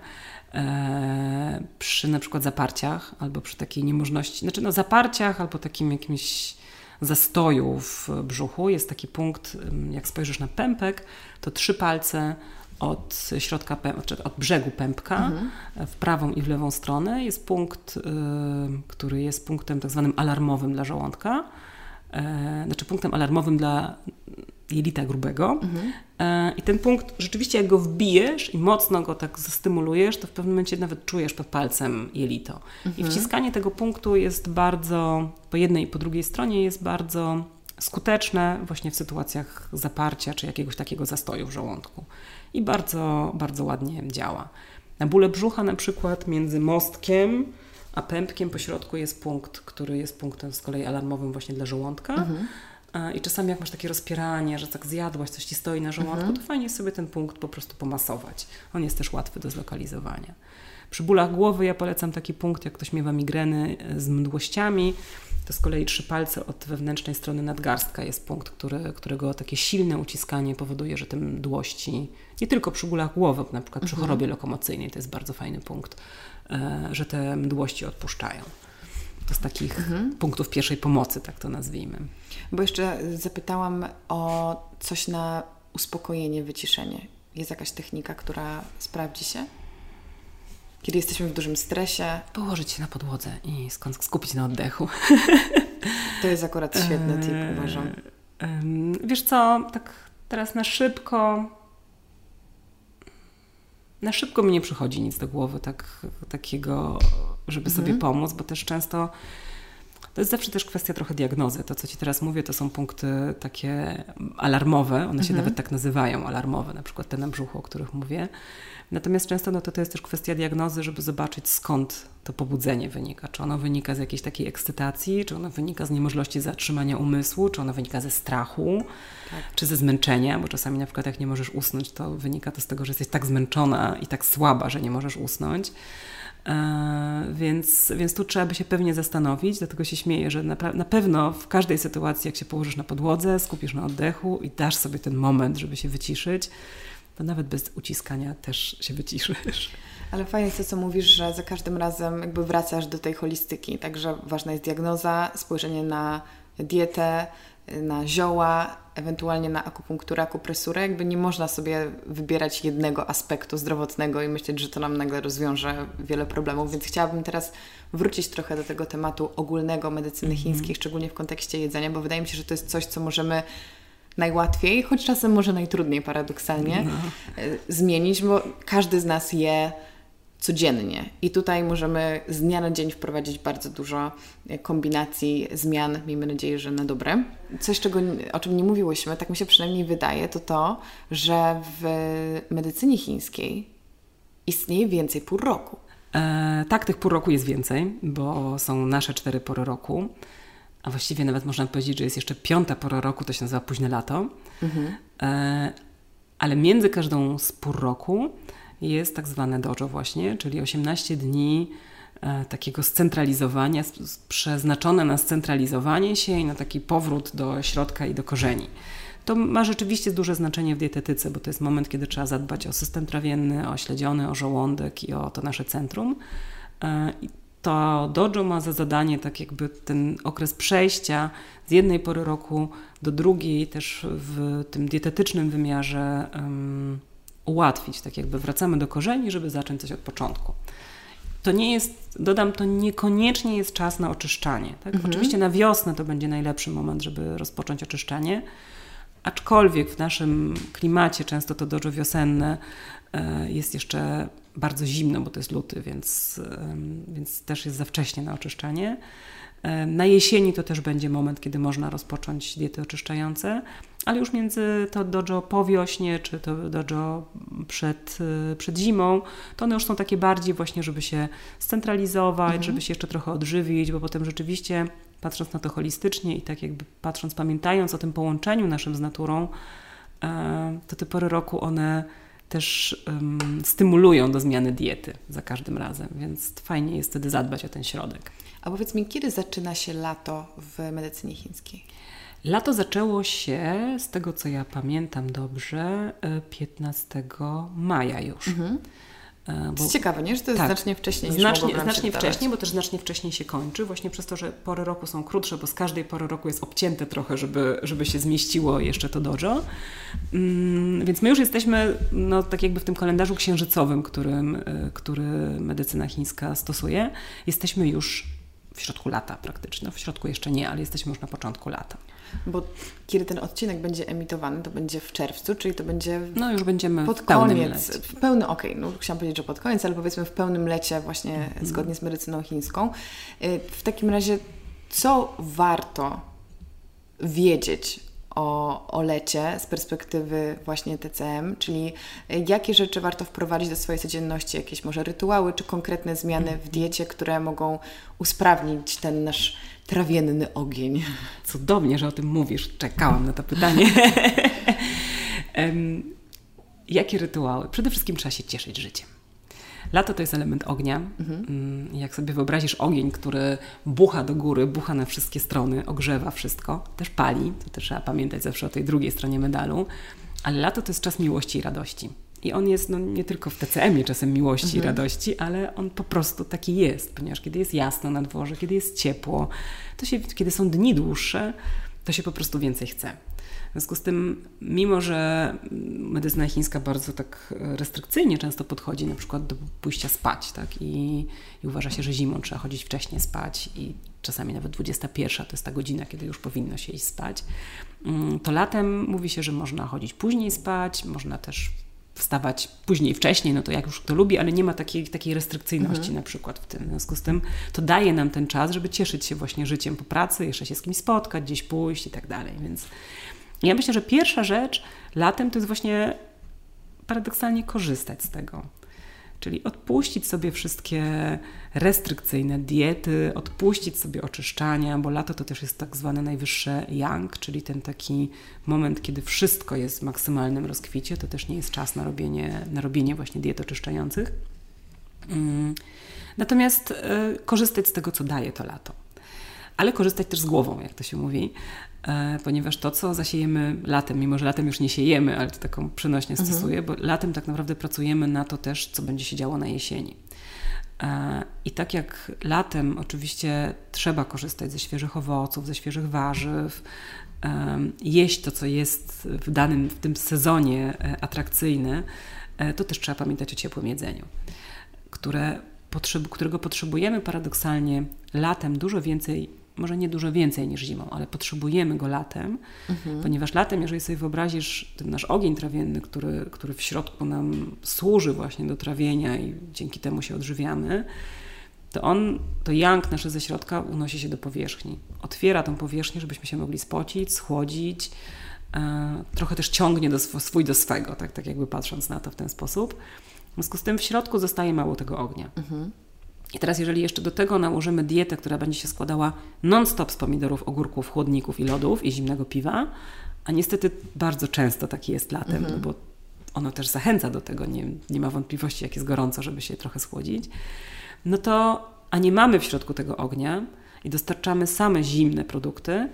Speaker 2: E, przy na przykład zaparciach albo przy takiej niemożności, znaczy no zaparciach albo takim jakimś zastoju w brzuchu jest taki punkt, jak spojrzysz na pępek, to trzy palce od środka, znaczy od brzegu pępka mhm. w prawą i w lewą stronę jest punkt, y, który jest punktem tak zwanym alarmowym dla żołądka, e, znaczy punktem alarmowym dla jelita grubego. Mhm. I ten punkt, rzeczywiście jak go wbijesz i mocno go tak zastymulujesz, to w pewnym momencie nawet czujesz pod palcem jelito. Mhm. I wciskanie tego punktu jest bardzo, po jednej i po drugiej stronie jest bardzo skuteczne właśnie w sytuacjach zaparcia czy jakiegoś takiego zastoju w żołądku. I bardzo, bardzo ładnie działa. Na bóle brzucha na przykład między mostkiem a pępkiem po środku jest punkt, który jest punktem z kolei alarmowym właśnie dla żołądka. Mhm. I czasami jak masz takie rozpieranie, że tak zjadłaś, coś ci stoi na żołądku, mhm. to fajnie sobie ten punkt po prostu pomasować. On jest też łatwy do zlokalizowania. Przy bólach głowy ja polecam taki punkt, jak ktoś miewa migreny e, z mdłościami, to z kolei trzy palce od wewnętrznej strony nadgarstka jest punkt, który, którego takie silne uciskanie powoduje, że te mdłości, nie tylko przy bólach głowy, na przykład przy mhm. chorobie lokomocyjnej, to jest bardzo fajny punkt, e, że te mdłości odpuszczają. To z takich mhm. punktów pierwszej pomocy, tak to nazwijmy.
Speaker 1: Bo jeszcze zapytałam o coś na uspokojenie, wyciszenie. Jest jakaś technika, która sprawdzi się? Kiedy jesteśmy w dużym stresie.
Speaker 2: Położyć się na podłodze i skupić na oddechu. [LAUGHS]
Speaker 1: To jest akurat świetny tip, uważam.
Speaker 2: Wiesz co, tak teraz na szybko na szybko mi nie przychodzi nic do głowy tak, takiego, żeby mhm. sobie pomóc, bo też często to jest zawsze też kwestia trochę diagnozy. To, co Ci teraz mówię, to są punkty takie alarmowe, one się mhm. nawet tak nazywają, alarmowe, na przykład te na brzuchu, o których mówię. Natomiast często no to, to jest też kwestia diagnozy, żeby zobaczyć skąd to pobudzenie wynika. Czy ono wynika z jakiejś takiej ekscytacji, czy ono wynika z niemożności zatrzymania umysłu, czy ono wynika ze strachu, tak. czy ze zmęczenia, bo czasami na przykład jak nie możesz usnąć, to wynika to z tego, że jesteś tak zmęczona i tak słaba, że nie możesz usnąć. E, więc, więc tu trzeba by się pewnie zastanowić, dlatego się śmieję, że na, na pewno w każdej sytuacji, jak się położysz na podłodze, skupisz na oddechu i dasz sobie ten moment, żeby się wyciszyć, to nawet bez uciskania też się wyciszysz.
Speaker 1: Ale fajnie jest to, co mówisz, że za każdym razem jakby wracasz do tej holistyki. Także ważna jest diagnoza, spojrzenie na dietę, na zioła, ewentualnie na akupunkturę, akupresurę. Jakby nie można sobie wybierać jednego aspektu zdrowotnego i myśleć, że to nam nagle rozwiąże wiele problemów. Więc chciałabym teraz wrócić trochę do tego tematu ogólnego medycyny mm -hmm. chińskiej, szczególnie w kontekście jedzenia, bo wydaje mi się, że to jest coś, co możemy najłatwiej, choć czasem może najtrudniej paradoksalnie no. zmienić, bo każdy z nas je codziennie. I tutaj możemy z dnia na dzień wprowadzić bardzo dużo e, kombinacji, zmian, miejmy nadzieję, że na dobre. Coś, czego, o czym nie mówiłyśmy, tak mi się przynajmniej wydaje, to to, że w medycynie chińskiej istnieje więcej pór roku.
Speaker 2: E, tak, tych pór roku jest więcej, bo są nasze cztery pory roku, a właściwie nawet można powiedzieć, że jest jeszcze piąta pora roku, to się nazywa późne lato. Mhm. E, ale między każdą z pór roku jest tak zwane dojo właśnie, czyli 18 dni e, takiego scentralizowania, przeznaczone na scentralizowanie się i na taki powrót do środka i do korzeni. To ma rzeczywiście duże znaczenie w dietetyce, bo to jest moment, kiedy trzeba zadbać o system trawienny, o śledziony, o żołądek i o to nasze centrum. To dojo ma za zadanie tak jakby ten okres przejścia z jednej pory roku do drugiej, też w tym dietetycznym wymiarze um, ułatwić, tak jakby wracamy do korzeni, żeby zacząć coś od początku. To nie jest, dodam, to niekoniecznie jest czas na oczyszczanie. Tak? Mhm. Oczywiście na wiosnę to będzie najlepszy moment, żeby rozpocząć oczyszczanie, aczkolwiek w naszym klimacie często to dojo wiosenne e, jest jeszcze bardzo zimno, bo to jest luty, więc, więc też jest za wcześnie na oczyszczanie. Na jesieni to też będzie moment, kiedy można rozpocząć diety oczyszczające, ale już między to dojo po wiośnie, czy to dojo przed, e, przed zimą, to one już są takie bardziej właśnie, żeby się scentralizować, mhm. żeby się jeszcze trochę odżywić, bo potem rzeczywiście patrząc na to holistycznie i tak jakby patrząc, pamiętając o tym połączeniu naszym z naturą, e, to te pory roku one też um, stymulują do zmiany diety za każdym razem, więc fajnie jest wtedy zadbać o ten środek.
Speaker 1: A powiedz mi, kiedy zaczyna się lato w medycynie chińskiej?
Speaker 2: Lato zaczęło się, z tego co ja pamiętam dobrze, 15 e, maja już. Mhm.
Speaker 1: E, bo, to ciekawe, nie? Że to jest tak, znacznie wcześniej niż
Speaker 2: Znacznie, znacznie wcześniej, bo też znacznie wcześniej się kończy, właśnie przez to, że pory roku są krótsze, bo z każdej pory roku jest obcięte trochę, żeby, żeby się zmieściło jeszcze to dojo. Mm, więc my już jesteśmy no, tak jakby w tym kalendarzu księżycowym, którym, e, który medycyna chińska stosuje. Jesteśmy już w środku lata praktycznie. No, w środku jeszcze nie, ale jesteśmy już na początku lata.
Speaker 1: Bo kiedy ten odcinek będzie emitowany, to będzie w czerwcu, czyli to będzie.
Speaker 2: No już będziemy pod w koniec. Lecie.
Speaker 1: W pełny, okej, okay, no chciałam powiedzieć, że pod koniec, ale powiedzmy w pełnym lecie, właśnie mm. zgodnie z medycyną chińską. Y, w takim razie, co warto wiedzieć o, o lecie z perspektywy właśnie TCM, czyli jakie rzeczy warto wprowadzić do swojej codzienności, jakieś może rytuały czy konkretne zmiany w diecie, które mogą usprawnić ten nasz trawienny ogień.
Speaker 2: Cudownie, że o tym mówisz. Czekałam na to pytanie. [LAUGHS] um, jakie rytuały? Przede wszystkim trzeba się cieszyć życiem. Lato to jest element ognia. Mhm. Mm, jak sobie wyobrazisz ogień, który bucha do góry, bucha na wszystkie strony, ogrzewa wszystko, też pali, to też trzeba pamiętać zawsze o tej drugiej stronie medalu, ale lato to jest czas miłości i radości. I on jest no, nie tylko w TCM-ie czasem miłości mhm. i radości, ale on po prostu taki jest, ponieważ kiedy jest jasno na dworze, kiedy jest ciepło, to się, kiedy są dni dłuższe, to się po prostu więcej chce. W związku z tym, mimo że medycyna chińska bardzo tak restrykcyjnie często podchodzi na przykład do pójścia spać, tak? I, i uważa się, że zimą trzeba chodzić wcześniej spać i czasami nawet 21 to jest ta godzina, kiedy już powinno się iść spać, mm, to latem mówi się, że można chodzić później spać, można też wstawać później, wcześniej, no to jak już kto lubi, ale nie ma takiej, takiej restrykcyjności mhm. na przykład w tym. W związku z tym to daje nam ten czas, żeby cieszyć się właśnie życiem po pracy, jeszcze się z kimś spotkać, gdzieś pójść i tak dalej. Więc ja myślę, że pierwsza rzecz latem to jest właśnie paradoksalnie korzystać z tego. Czyli odpuścić sobie wszystkie restrykcyjne diety, odpuścić sobie oczyszczania, bo lato to też jest tak zwane najwyższe yang, czyli ten taki moment, kiedy wszystko jest w maksymalnym rozkwicie. To też nie jest czas na robienie, na robienie właśnie diet oczyszczających. Mm. Natomiast y, korzystać z tego, co daje to lato. ale korzystać też z głową, jak to się mówi, ponieważ to, co zasiejemy latem, mimo że latem już nie siejemy, ale to taką przenośnie mhm. stosuję, bo latem tak naprawdę pracujemy na to też, co będzie się działo na jesieni. E, I tak jak latem oczywiście trzeba korzystać ze świeżych owoców, ze świeżych warzyw, jeść to, co jest w danym w tym sezonie e, atrakcyjne, to też trzeba pamiętać o ciepłym jedzeniu, które, którego potrzebujemy paradoksalnie latem dużo więcej może nie dużo więcej niż zimą, ale potrzebujemy go latem, mhm. ponieważ latem, jeżeli sobie wyobrazisz ten nasz ogień trawienny, który, który w środku nam służy właśnie do trawienia i dzięki temu się odżywiamy, to on, to yang nasze ze środka unosi się do powierzchni. Otwiera tą powierzchnię, żebyśmy się mogli spocić, schłodzić, e, trochę też ciągnie do sw swój do swego, tak, tak jakby patrząc na to w ten sposób. W związku z tym w środku zostaje mało tego ognia. Mhm. I teraz, jeżeli jeszcze do tego nałożymy dietę, która będzie się składała non-stop z pomidorów, ogórków, chłodników i lodów i zimnego piwa, a niestety bardzo często taki jest latem, mhm. no bo ono też zachęca do tego, nie, nie ma wątpliwości, jak jest gorąco, żeby się trochę schłodzić, no to, a nie mamy w środku tego ognia i dostarczamy same zimne produkty,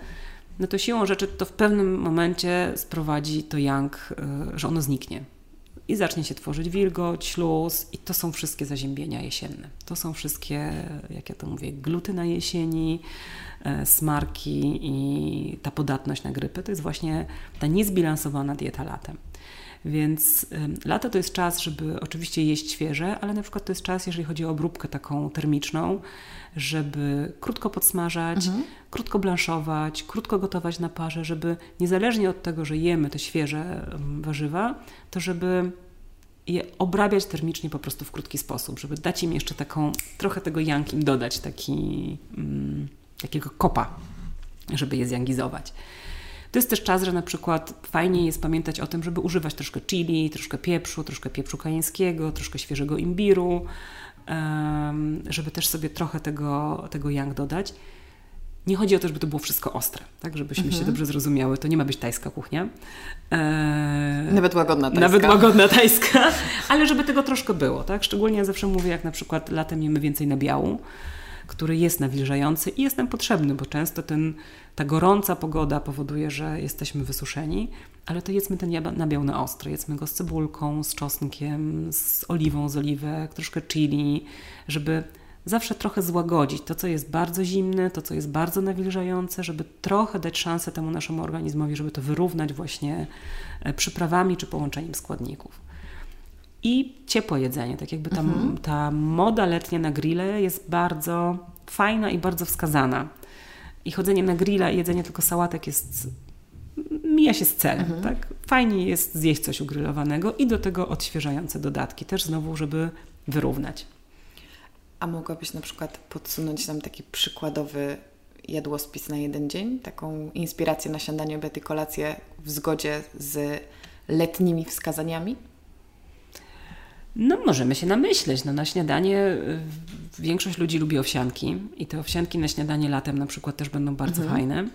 Speaker 2: no to siłą rzeczy to w pewnym momencie sprowadzi to yang, y, że ono zniknie i zacznie się tworzyć wilgoć, śluz i to są wszystkie zaziębienia jesienne. To są wszystkie, jak ja to mówię, gluty na jesieni, e, smarki i ta podatność na grypę. To jest właśnie ta niezbilansowana dieta latem. Więc lato to jest czas, żeby oczywiście jeść świeże, ale na przykład to jest czas, jeżeli chodzi o obróbkę taką termiczną, żeby krótko podsmażać, mhm. krótko blanszować, krótko gotować na parze, żeby niezależnie od tego, że jemy te świeże warzywa, to żeby je obrabiać termicznie po prostu w krótki sposób, żeby dać im jeszcze taką, trochę tego yang im dodać, taki, mm, takiego kopa, żeby je zjangizować. To jest też czas, że na przykład fajnie jest pamiętać o tym, żeby używać troszkę chili, troszkę pieprzu, troszkę pieprzu kajeńskiego, troszkę świeżego imbiru, żeby też sobie trochę tego, tego yang dodać. Nie chodzi o to, żeby to było wszystko ostre, tak? Żebyśmy mhm. się dobrze zrozumiały. To nie ma być tajska kuchnia.
Speaker 1: Eee, nawet łagodna tajska.
Speaker 2: Nawet łagodna tajska, [LAUGHS] ale żeby tego troszkę było, tak? Szczególnie ja zawsze mówię, jak na przykład latem jemy więcej nabiału, który jest nawilżający i jest nam potrzebny, bo często ten, ta gorąca pogoda powoduje, że jesteśmy wysuszeni, ale to jedzmy ten nabiał na ostro. Jedzmy go z cebulką, z czosnkiem, z oliwą z oliwek, troszkę chili, żeby zawsze trochę złagodzić to, co jest bardzo zimne, to, co jest bardzo nawilżające, żeby trochę dać szansę temu naszemu organizmowi, żeby to wyrównać właśnie e, przyprawami czy połączeniem składników. I ciepłe jedzenie, tak jakby ta, mhm. ta moda letnia na grille jest bardzo fajna i bardzo wskazana. I chodzenie na grilla i jedzenie tylko sałatek jest mija się z celem. Mhm. Tak? Fajnie jest zjeść coś ugrylowanego i do tego odświeżające dodatki, też znowu, żeby wyrównać.
Speaker 1: A mogłabyś na przykład podsunąć nam taki przykładowy jadłospis na jeden dzień? Taką inspirację na śniadanie, obiad i kolację w zgodzie z letnimi wskazaniami?
Speaker 2: No, możemy się namyśleć. No, na śniadanie y, większość ludzi lubi owsianki i te owsianki na śniadanie latem na przykład też będą bardzo mhm. fajne.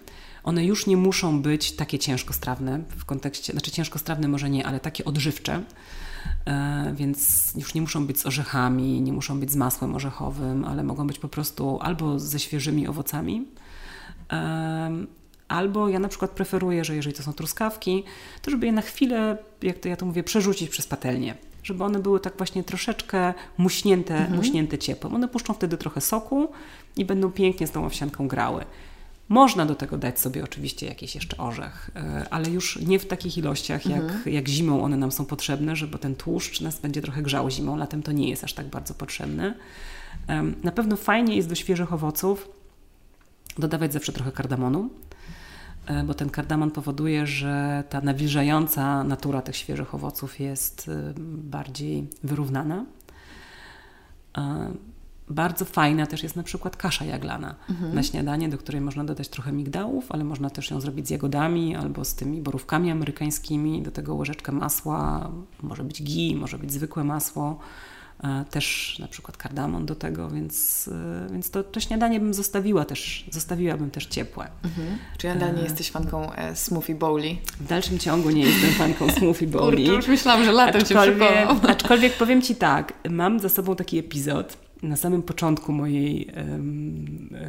Speaker 2: One już nie muszą być takie ciężkostrawne w kontekście, znaczy ciężkostrawne może nie, ale takie odżywcze. E, więc już nie muszą być z orzechami, nie muszą być z masłem orzechowym, ale mogą być po prostu albo ze świeżymi owocami, e, albo ja na przykład preferuję, że jeżeli to są truskawki, to żeby je na chwilę, jak to ja to mówię, przerzucić przez patelnię żeby one były tak właśnie troszeczkę muśnięte, mhm. muśnięte ciepłem. One puszczą wtedy trochę soku i będą pięknie z tą owsianką grały. Można do tego dać sobie oczywiście jakiś jeszcze orzech, e, ale już nie w takich ilościach, jak, mhm. jak zimą one nam są potrzebne, żeby ten tłuszcz nas będzie trochę grzał zimą. Latem to nie jest aż tak bardzo potrzebne. Na pewno fajnie jest do świeżych owoców dodawać zawsze trochę kardamonu, bo ten kardamon powoduje, że ta nawilżająca natura tych świeżych owoców jest e, bardziej wyrównana. Bardzo fajna też jest na przykład kasza jaglana mhm. na śniadanie, do której można dodać trochę migdałów, ale można też ją zrobić z jagodami albo z tymi borówkami amerykańskimi. Do tego łyżeczkę masła, może być ghee, może być zwykłe masło, e, też na przykład kardamon do tego, więc, e, więc to, to śniadanie bym zostawiła też, zostawiłabym też ciepłe.
Speaker 1: Mhm. Czy nadal nie e... jesteś fanką e, smoothie bowli?
Speaker 2: W dalszym ciągu nie jestem fanką [LAUGHS] smoothie bowli.
Speaker 1: Kurczę, już myślałam, że latem
Speaker 2: aczkolwiek,
Speaker 1: się
Speaker 2: Aczkolwiek powiem Ci tak, mam za sobą taki epizod, na samym początku mojej,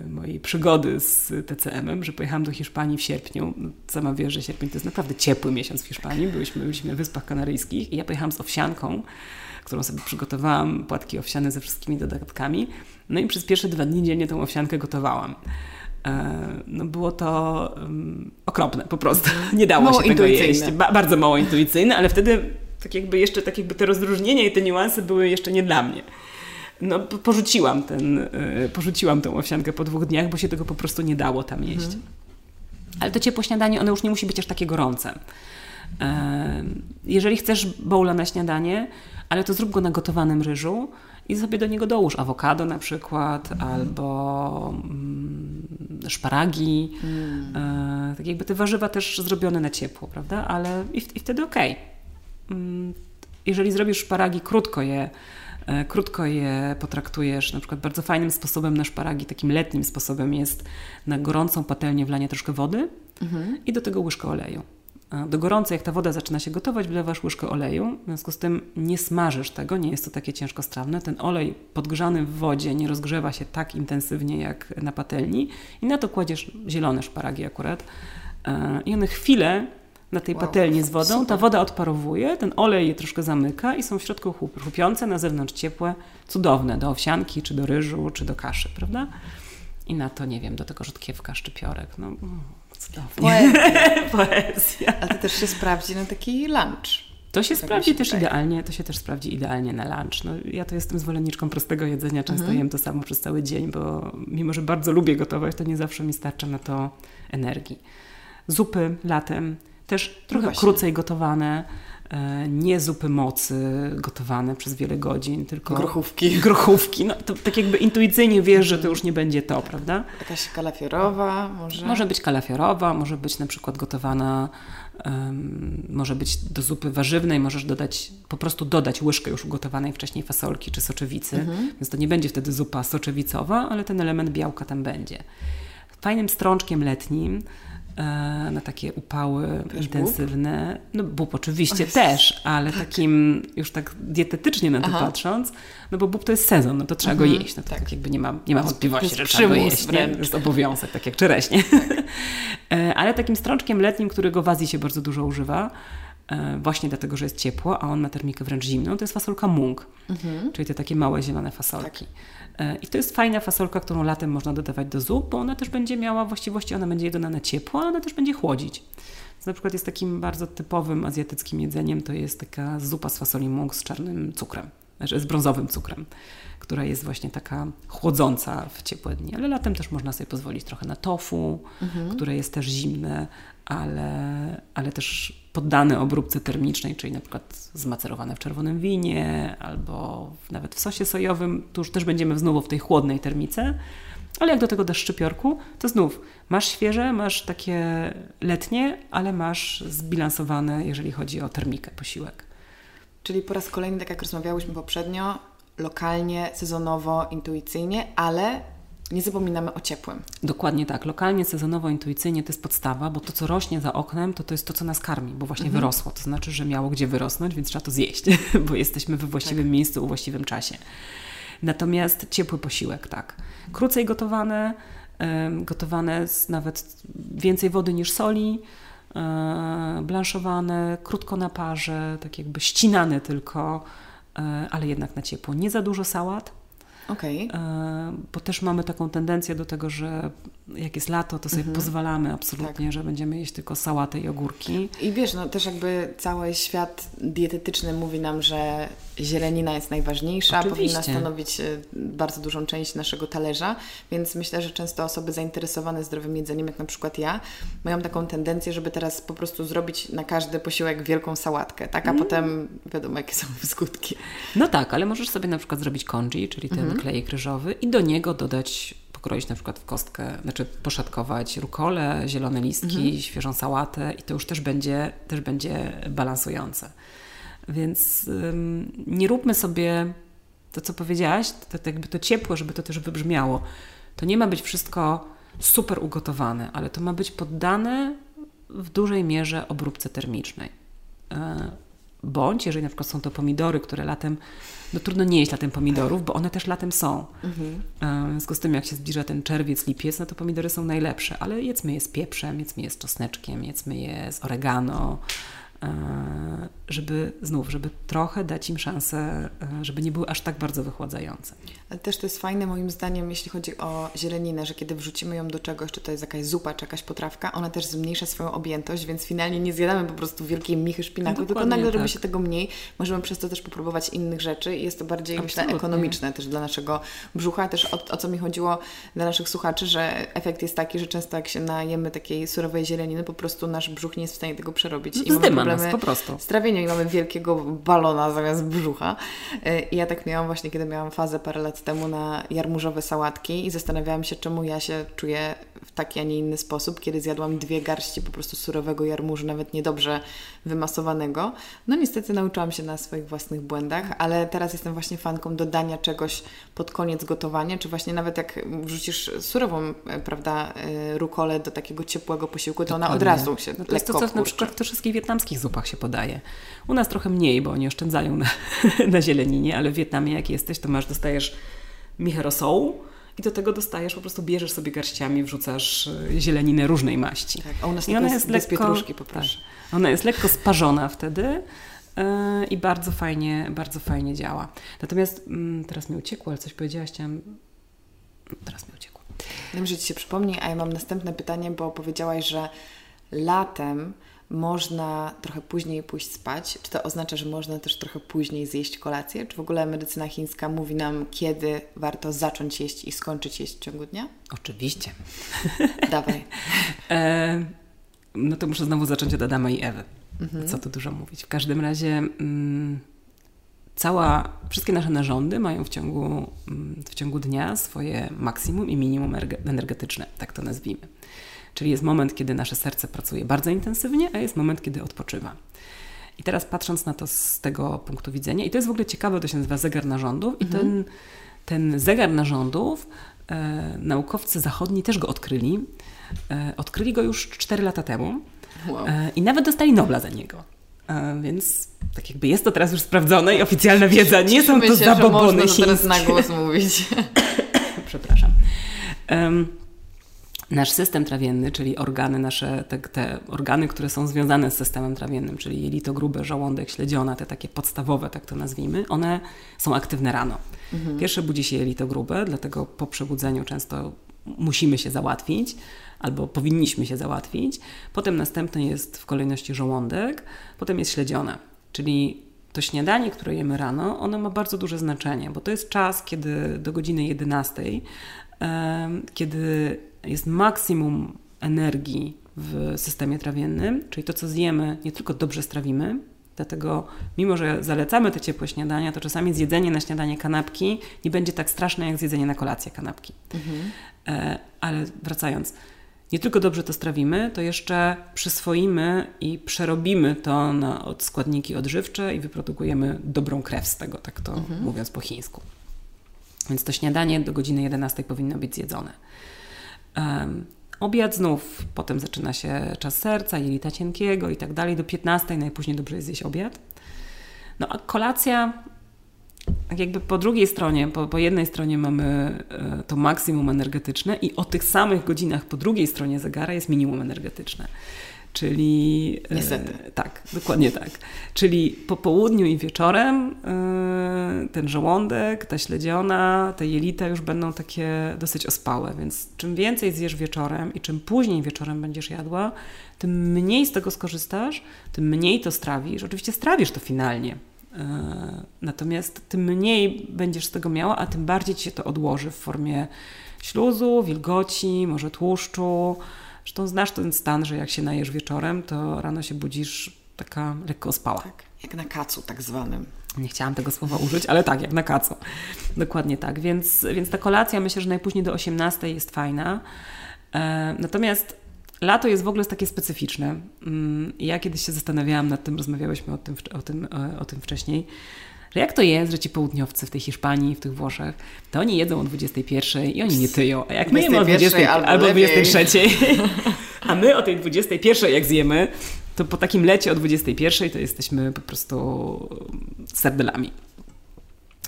Speaker 2: mojej przygody z TCM-em, że pojechałam do Hiszpanii w sierpniu. Sama wiesz, że sierpień to jest naprawdę ciepły miesiąc w Hiszpanii. Byliśmy, byliśmy na Wyspach Kanaryjskich i ja pojechałam z owsianką, którą sobie przygotowałam, płatki owsiane ze wszystkimi dodatkami. No i przez pierwsze dwa dni dziennie tą owsiankę gotowałam. E, no było to um, okropne po prostu. Nie dało mało się tego jeść. Ba bardzo mało intuicyjne, ale wtedy tak jakby jeszcze tak jakby te rozróżnienia i te niuanse były jeszcze nie dla mnie. No, porzuciłam, ten, y, porzuciłam tę owsiankę po dwóch dniach, bo się tego po prostu nie dało tam jeść. Mhm. Ale to ciepłe śniadanie, ono już nie musi być aż takie gorące. E, jeżeli chcesz bowla na śniadanie, ale to zrób go na gotowanym ryżu i sobie do niego dołóż awokado na przykład, mhm. albo mm, szparagi, mm. e, tak jakby te warzywa też zrobione na ciepło, prawda? Ale i, i wtedy okej. Okay. Mm, jeżeli zrobisz szparagi, krótko je E, krótko je potraktujesz. Na przykład bardzo fajnym sposobem na szparagi, takim letnim sposobem jest na gorącą patelnię wlanie troszkę wody mhm. i do tego łyżkę oleju. Do gorącej, jak ta woda zaczyna się gotować, wlewasz łyżkę oleju. W związku z tym nie smażysz tego, nie jest to takie ciężkostrawne. Ten olej podgrzany w wodzie nie rozgrzewa się tak intensywnie jak na patelni i na to kładziesz zielone szparagi akurat. E, I one chwilę na tej wow, patelni z wodą. Super. Ta woda odparowuje, ten olej je troszkę zamyka i są w środku chrupiące, na zewnątrz ciepłe, cudowne do owsianki, czy do ryżu, czy do kaszy, prawda? I na to, nie wiem, do tego rzutkiewka, szczypiorek. No, cudownie. [LAUGHS]
Speaker 1: Poezja. Poezja. A to też się sprawdzi na taki lunch.
Speaker 2: To się tak sprawdzi się też idealnie, to się też sprawdzi idealnie na lunch. No, ja to jestem zwolenniczką prostego jedzenia, często mhm. jem to samo przez cały dzień, bo mimo, że bardzo lubię gotować, to nie zawsze mi starcza na to energii. Zupy latem też trochę no krócej gotowane, nie zupy mocy gotowane przez wiele godzin, tylko
Speaker 1: grochówki. [LAUGHS]
Speaker 2: Grochówki. No, to tak jakby intuicyjnie wiesz, że to już nie będzie to, prawda?
Speaker 1: Jakaś kalafiorowa może?
Speaker 2: Może być kalafiorowa, może być na przykład gotowana, um, może być do zupy warzywnej, możesz dodać, po prostu dodać łyżkę już ugotowanej wcześniej fasolki czy soczewicy, mhm. więc to nie będzie wtedy zupa soczewicowa, ale ten element białka tam będzie. Fajnym strączkiem letnim E, na takie upały intensywne. Bób? No bób oczywiście też, ale tak. takim już tak dietetycznie na to Aha. patrząc, no bo bób to jest sezon, no to trzeba mhm. go jeść. No to tak. tak jakby nie ma, nie ma wątpliwości, że trzeba go jeść. Nie? To jest obowiązek, tak jak czereśnie. Tak. [LAUGHS] E, ale takim strączkiem letnim, którego w Azji się bardzo dużo używa, e, właśnie dlatego, że jest ciepło, a on ma termikę wręcz zimną, to jest fasolka mung, mhm. czyli te takie małe zielone fasolki. Tak. E, I to jest fajna fasolka, którą latem można dodawać do zup, bo ona też będzie miała właściwości, ona będzie jedona na ciepło, a ona też będzie chłodzić. Więc na przykład jest takim bardzo typowym azjatyckim jedzeniem, to jest taka zupa z fasoli mung z czarnym cukrem, znaczy z brązowym cukrem, która jest właśnie taka chłodząca w ciepłe dni. Ale latem też można sobie pozwolić trochę na tofu, mhm. które jest też zimne, ale, ale też poddane obróbce termicznej, czyli na przykład zmacerowane w czerwonym winie albo nawet w sosie sojowym, tu już też będziemy znowu w tej chłodnej termice. Ale jak do tego dasz szczypiorku, to znów masz świeże, masz takie letnie, ale masz zbilansowane, jeżeli chodzi o termikę, posiłek.
Speaker 1: Czyli po raz kolejny, tak jak rozmawiałyśmy poprzednio, lokalnie, sezonowo, intuicyjnie, ale nie zapominamy o ciepłym.
Speaker 2: Dokładnie tak. Lokalnie, sezonowo, intuicyjnie to jest podstawa, bo to, co rośnie za oknem, to to jest to, co nas karmi, bo właśnie mhm. wyrosło. To znaczy, że miało gdzie wyrosnąć, więc trzeba to zjeść, [LAUGHS] bo jesteśmy we właściwym tak. miejscu, u właściwym czasie. Natomiast ciepły posiłek, tak. Krócej gotowane, gotowane z nawet więcej wody niż soli, e, blanszowane, krótko na parze, tak jakby ścinane tylko, e, ale jednak na ciepło. Nie za dużo sałat,
Speaker 1: Okay.
Speaker 2: Bo też mamy taką tendencję do tego, że jak jest lato, to sobie mhm. pozwalamy absolutnie, tak. że będziemy jeść tylko sałatę i ogórki.
Speaker 1: I wiesz, no też jakby cały świat dietetyczny mówi nam, że zielenina jest najważniejsza, Oczywiście. powinna stanowić e, bardzo dużą część naszego talerza, więc myślę, że często osoby zainteresowane zdrowym jedzeniem, jak na przykład ja, mają taką tendencję, żeby teraz po prostu zrobić na każdy posiłek wielką sałatkę, tak? A mm. potem wiadomo, jakie są [LAUGHS] skutki.
Speaker 2: No tak, ale możesz sobie na przykład zrobić congee, czyli ten mm. klejek ryżowy i do niego dodać pokroić na przykład w kostkę, znaczy poszatkować rukole, zielone listki, mhm. świeżą sałatę i to już też będzie, też będzie balansujące. Więc ym, nie róbmy sobie to, co powiedziałaś, to, to jakby to ciepło, żeby to też wybrzmiało. To nie ma być wszystko super ugotowane, ale to ma być poddane w dużej mierze obróbce termicznej. Bądź, jeżeli na przykład są to pomidory, które latem, no trudno nie jeść latem pomidorów, bo one też latem są. Mhm. W związku z tym, jak się zbliża ten czerwiec, lipiec, no to pomidory są najlepsze, ale jedzmy je z pieprzem, jedzmy je z czosneczkiem, jedzmy je z oregano, E, żeby znów, żeby trochę dać im szansę, e, żeby nie były aż tak bardzo wychładzające.
Speaker 1: Ale też to jest fajne moim zdaniem, jeśli chodzi o zieleninę, że kiedy wrzucimy ją do czegoś, czy to jest jakaś zupa, czy jakaś potrawka, ona też zmniejsza swoją objętość, więc finalnie nie zjadamy po prostu wielkiej michy szpinaku, no tylko nagle tak. robi się tego mniej. Możemy przez to też popróbować innych rzeczy i jest to bardziej, Absolutnie. myślę, ekonomiczne też dla naszego brzucha. Też o, o co mi chodziło dla naszych słuchaczy, że efekt jest taki, że często jak się najemy takiej surowej zieleniny, po prostu nasz brzuch nie jest w stanie tego przerobić.
Speaker 2: No I mamy problemy nas, po prostu.
Speaker 1: z trawieniem i mamy wielkiego balona zamiast brzucha. E, I ja tak miałam właśnie, kiedy miałam fazę parę lat temu na jarmużowe sałatki i zastanawiałam się, czemu ja się czuję w taki, a nie inny sposób, kiedy zjadłam dwie garści po prostu surowego jarmużu, nawet niedobrze wymasowanego. No niestety nauczyłam się na swoich własnych błędach, ale teraz jestem właśnie fanką dodania czegoś pod koniec gotowania, czy właśnie nawet jak wrzucisz surową, e, prawda, e, rukolę do takiego ciepłego posiłku, to Dokładnie. ona od razu się no to jest to, co
Speaker 2: na przykład w wszystkich wietnamskich zupach się podaje. U nas trochę mniej, bo oni oszczędzają na, [LAUGHS] na zieleninie, ale w Wietnamie jak jesteś, to masz, dostajesz michę rosołu i do tego dostajesz, po prostu bierzesz sobie garściami, wrzucasz e, zieleninę różnej maści.
Speaker 1: Tak, a u nas I ona jest lekko, pietruszki, poproszę.
Speaker 2: Tak, ona jest lekko sparzona wtedy yy, i bardzo fajnie, bardzo fajnie działa. Natomiast yy, teraz mi uciekło, ale coś powiedziałaś, chciałam... Teraz mi uciekło.
Speaker 1: Wiem, że Ci się przypomni, a ja mam następne pytanie, bo powiedziałaś, że latem można trochę później pójść spać? Czy to oznacza, że można też trochę później zjeść kolację? Czy w ogóle medycyna chińska mówi nam, kiedy warto zacząć jeść i skończyć jeść w ciągu dnia?
Speaker 2: Oczywiście. [LAUGHS]
Speaker 1: Dawaj. e,
Speaker 2: no to muszę znowu zacząć od Adama i Ewy. Mhm. Co tu dużo mówić. W każdym razie mm, cała, wszystkie nasze narządy mają w ciągu, mm, w ciągu dnia swoje maksimum i minimum energetyczne, tak to nazwijmy. Czyli jest moment, kiedy nasze serce pracuje bardzo intensywnie, a jest moment, kiedy odpoczywa. I teraz patrząc na to z tego punktu widzenia, i to jest w ogóle ciekawe, to się nazywa zegar narządów, mhm. i ten, ten zegar narządów e, naukowcy zachodni też go odkryli. E, odkryli go już 4 lata temu wow. e, i nawet dostali Nobla za niego. E, więc tak jakby jest to teraz już sprawdzone i oficjalna wiedza. Nie są to zabobony
Speaker 1: że można teraz na głos mówić. [COUGHS]
Speaker 2: Przepraszam. Um, nasz system trawienny, czyli organy nasze, te, te, organy, które są związane z systemem trawiennym, czyli jelito grube, żołądek, śledziona, te takie podstawowe, tak to nazwijmy, one są aktywne rano. Mhm. Pierwsze budzi się jelito grube, dlatego po przebudzeniu często musimy się załatwić, albo powinniśmy się załatwić. Potem następny jest w kolejności żołądek, potem jest śledziona, czyli to śniadanie, które jemy rano, ono ma bardzo duże znaczenie, bo to jest czas, kiedy do godziny 11, kiedy jest maksimum energii w systemie trawiennym, czyli to, co zjemy, nie tylko dobrze strawimy, Dlatego, mimo że zalecamy te ciepłe śniadania, to czasami zjedzenie na śniadanie kanapki nie będzie tak straszne jak zjedzenie na kolację kanapki. Mhm. E, ale wracając, nie tylko dobrze to strawimy, to jeszcze przyswoimy i przerobimy to na składniki odżywcze i wyprodukujemy dobrą krew z tego, tak to mhm. mówiąc po chińsku. Więc to śniadanie do godziny 11 powinno być zjedzone. Obiad znów, potem zaczyna się czas serca, jelita cienkiego i tak dalej. Do 15 najpóźniej dobrze jest zjeść obiad. No a kolacja, tak jakby po drugiej stronie, po, po jednej stronie mamy e, to maksimum energetyczne i o tych samych godzinach po drugiej stronie zegara jest minimum energetyczne. Czyli.
Speaker 1: E, Niestety.
Speaker 2: Tak, dokładnie tak. Czyli po południu i wieczorem e, ten żołądek, ta śledziona, te jelita już będą takie dosyć ospałe. Więc czym więcej zjesz wieczorem i czym później wieczorem będziesz jadła, tym mniej z tego skorzystasz, tym mniej to strawisz. Oczywiście strawisz to finalnie. E, natomiast tym mniej będziesz z tego miała, a tym bardziej ci się to odłoży w formie śluzu, wilgoci, może tłuszczu Zresztą znasz ten stan, że jak się najesz wieczorem, to rano się budzisz taka lekko ospała.
Speaker 1: Tak, jak na kacu tak zwanym.
Speaker 2: Nie chciałam tego słowa użyć, ale tak, jak na kacu. Dokładnie tak. Więc, więc ta kolacja myślę, że najpóźniej do 18 jest fajna. E, natomiast lato jest w ogóle takie specyficzne. Mm, ja kiedyś się zastanawiałam nad tym, rozmawiałyśmy o tym, o tym, o tym wcześniej, że jak to jest, że ci południowcy w tej Hiszpanii, w tych Włoszech, to oni jedzą o 21 i oni nie tyją. A jak my jemy o 20 albo, albo 23, [LAUGHS] a my o tej 21 jak zjemy, to po takim lecie o 21 to jesteśmy po prostu serdelami.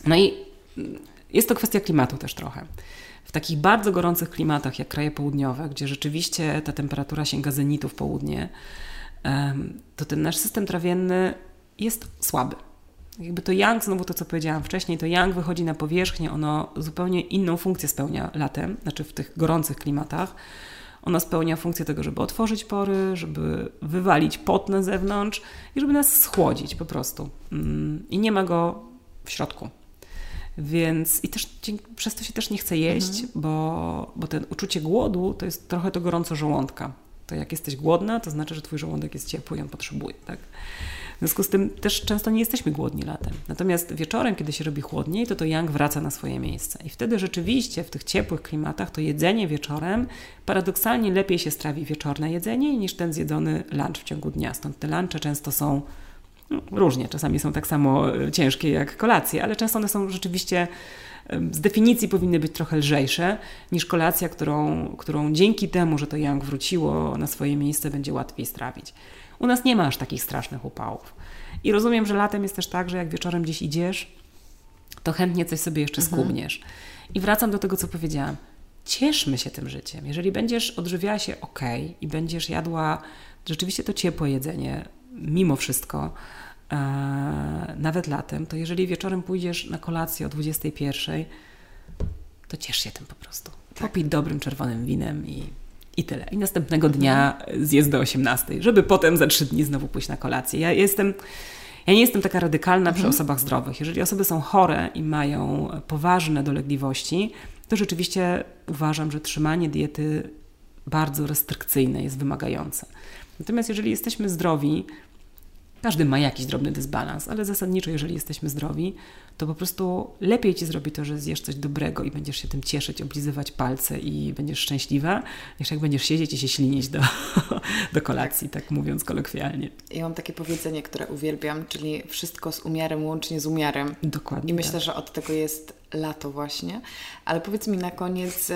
Speaker 2: No i jest to kwestia klimatu też trochę. W takich bardzo gorących klimatach, jak kraje południowe, gdzie rzeczywiście ta temperatura sięga zenitu w południe, to ten nasz system trawienny jest słaby. Jakby to yang, znowu to co powiedziałam wcześniej, to yang wychodzi na powierzchnię, ono zupełnie inną funkcję spełnia latem, znaczy w tych gorących klimatach. Ono spełnia funkcję tego, żeby otworzyć pory, żeby wywalić pot na zewnątrz i żeby nas schłodzić po prostu. Mm, I nie ma go w środku. Więc i też przez to się też nie chce jeść, mhm. bo, bo ten uczucie głodu to jest trochę to gorąco żołądka. To jak jesteś głodna, to znaczy, że twój żołądek jest ciepły i on potrzebuje, tak? W związku z tym też często nie jesteśmy głodni latem. Natomiast wieczorem, kiedy się robi chłodniej, to to yang wraca na swoje miejsce. I wtedy rzeczywiście w tych ciepłych klimatach to jedzenie wieczorem paradoksalnie lepiej się strawi wieczorne jedzenie niż ten zjedzony lunch w ciągu dnia. Stąd te lunche często są no, różnie, czasami są tak samo ciężkie jak kolacje, ale często one są rzeczywiście z definicji powinny być trochę lżejsze niż kolacja, którą, którą dzięki temu, że to yang wróciło na swoje miejsce, będzie łatwiej strawić. U nas nie ma aż takich strasznych upałów. I rozumiem, że latem jest też tak, że jak wieczorem gdzieś idziesz, to chętnie coś sobie jeszcze mhm. skubniesz. I wracam do tego, co powiedziałam. Cieszmy się tym życiem. Jeżeli będziesz odżywiała się ok i będziesz jadła rzeczywiście to ciepłe jedzenie, mimo wszystko, nawet latem, to jeżeli wieczorem pójdziesz na kolację o 21, to ciesz się tym po prostu. Tak. Popij dobrym czerwonym winem i i tyle. I następnego dnia zjedz do 18, żeby potem za trzy dni znowu pójść na kolację. Ja jestem. Ja nie jestem taka radykalna mhm. przy osobach zdrowych. Jeżeli osoby są chore i mają poważne dolegliwości, to rzeczywiście uważam, że trzymanie diety bardzo restrykcyjne jest wymagające. Natomiast jeżeli jesteśmy zdrowi, każdy ma jakiś drobny dysbalans, ale zasadniczo, jeżeli jesteśmy zdrowi, to po prostu lepiej ci zrobi to, że zjesz coś dobrego i będziesz się tym cieszyć, oblizywać palce i będziesz szczęśliwa, niż jak będziesz siedzieć i się ślinić do, [LAUGHS] do kolacji, tak mówiąc kolokwialnie.
Speaker 1: Ja mam takie powiedzenie, które uwielbiam, czyli wszystko z umiarem łącznie z umiarem.
Speaker 2: Dokładnie.
Speaker 1: I myślę, tak. że od tego jest lato właśnie. Ale powiedz mi na koniec y,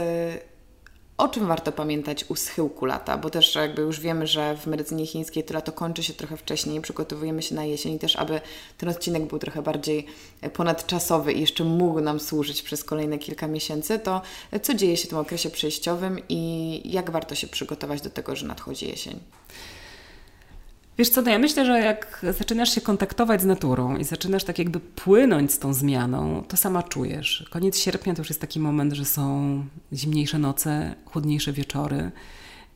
Speaker 1: o czym warto pamiętać u schyłku lata? Bo też jakby już wiemy, że w medycynie chińskiej to lato kończy się trochę wcześniej, przygotowujemy się na jesień też, aby ten odcinek był trochę bardziej ponadczasowy i jeszcze mógł nam służyć przez kolejne kilka miesięcy, to co dzieje się w tym okresie przejściowym i jak warto się przygotować do tego, że nadchodzi jesień?
Speaker 2: Wiesz co, no ja myślę, że jak zaczynasz się kontaktować z naturą i zaczynasz tak jakby płynąć z tą zmianą, to sama czujesz. Koniec sierpnia to już jest taki moment, że są zimniejsze noce, chłodniejsze wieczory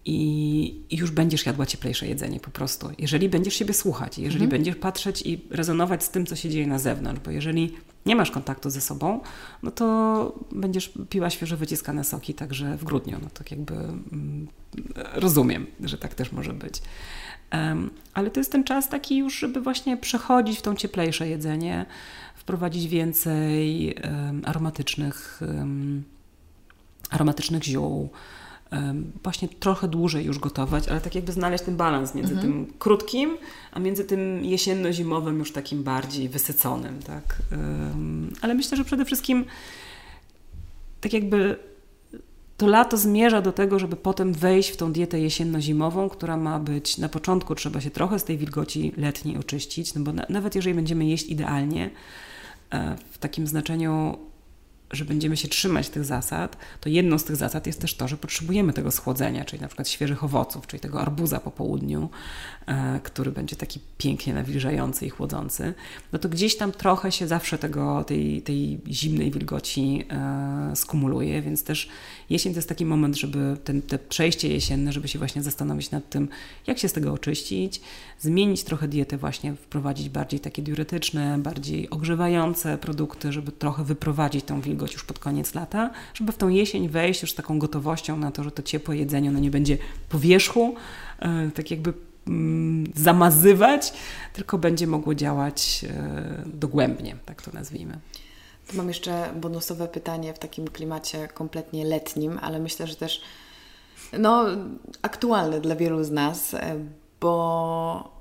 Speaker 2: i, już będziesz jadła cieplejsze jedzenie po prostu. Jeżeli będziesz siebie słuchać, jeżeli mhm. będziesz patrzeć i rezonować z tym, co się dzieje na zewnątrz, bo jeżeli nie masz kontaktu ze sobą, no to będziesz piła świeżo wyciskane soki także w grudniu. No to jakby mm, rozumiem, że tak też może być. Ale to jest ten czas taki już, żeby właśnie przechodzić w tą cieplejsze jedzenie, wprowadzić więcej aromatycznych, aromatycznych ziół, właśnie trochę dłużej już gotować, ale tak jakby znaleźć ten balans między mhm. tym krótkim, a między tym jesienno-zimowym już takim bardziej wysyconym, tak. Ale myślę, że przede wszystkim tak jakby to lato zmierza do tego, żeby potem wejść w tą dietę jesienno-zimową, która ma być na początku trzeba się trochę z tej wilgoci letniej oczyścić, no bo na, nawet jeżeli będziemy jeść idealnie, e, w takim znaczeniu że będziemy się trzymać tych zasad, to jedną z tych zasad jest też to, że potrzebujemy tego schłodzenia, czyli na przykład świeżych owoców, czyli tego arbuza po południu, który będzie taki pięknie nawilżający i chłodzący, no to gdzieś tam trochę się zawsze tego, tej, tej zimnej wilgoci e, skumuluje, więc też jesień to jest taki moment, żeby ten, te przejście jesienne, żeby się właśnie zastanowić nad tym, jak się z tego oczyścić, zmienić trochę dietę właśnie, wprowadzić bardziej takie diuretyczne, bardziej ogrzewające produkty, żeby trochę wyprowadzić tą wilgoć już pod koniec lata, żeby w tą jesień wejść już z taką gotowością na to, że to ciepłe jedzenie ono nie będzie po wierzchu, e, tak jakby zamazywać, tylko będzie mogło działać e, dogłębnie, tak to nazwijmy.
Speaker 1: Mam jeszcze bonusowe pytanie w takim klimacie kompletnie letnim, ale myślę, że też no, aktualne dla wielu z nas, e, bo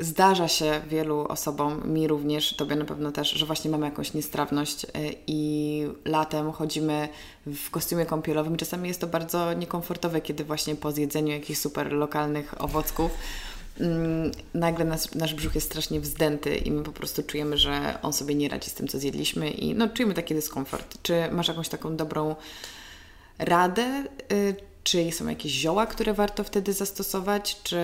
Speaker 1: Zdarza się wielu osobom, mi również, tobie na pewno też, że właśnie mamy jakąś niestrawność y, i latem chodzimy w kostiumie kąpielowym. Czasami jest to bardzo niekomfortowe, kiedy właśnie po zjedzeniu jakichś super lokalnych owocków mm, nagle nas, nasz brzuch jest strasznie wzdęty i my po prostu czujemy, że on sobie nie radzi z tym, co zjedliśmy i no, czujemy taki dyskomfort. Czy masz jakąś taką dobrą radę? Czy są jakieś zioła, które warto wtedy zastosować? Czy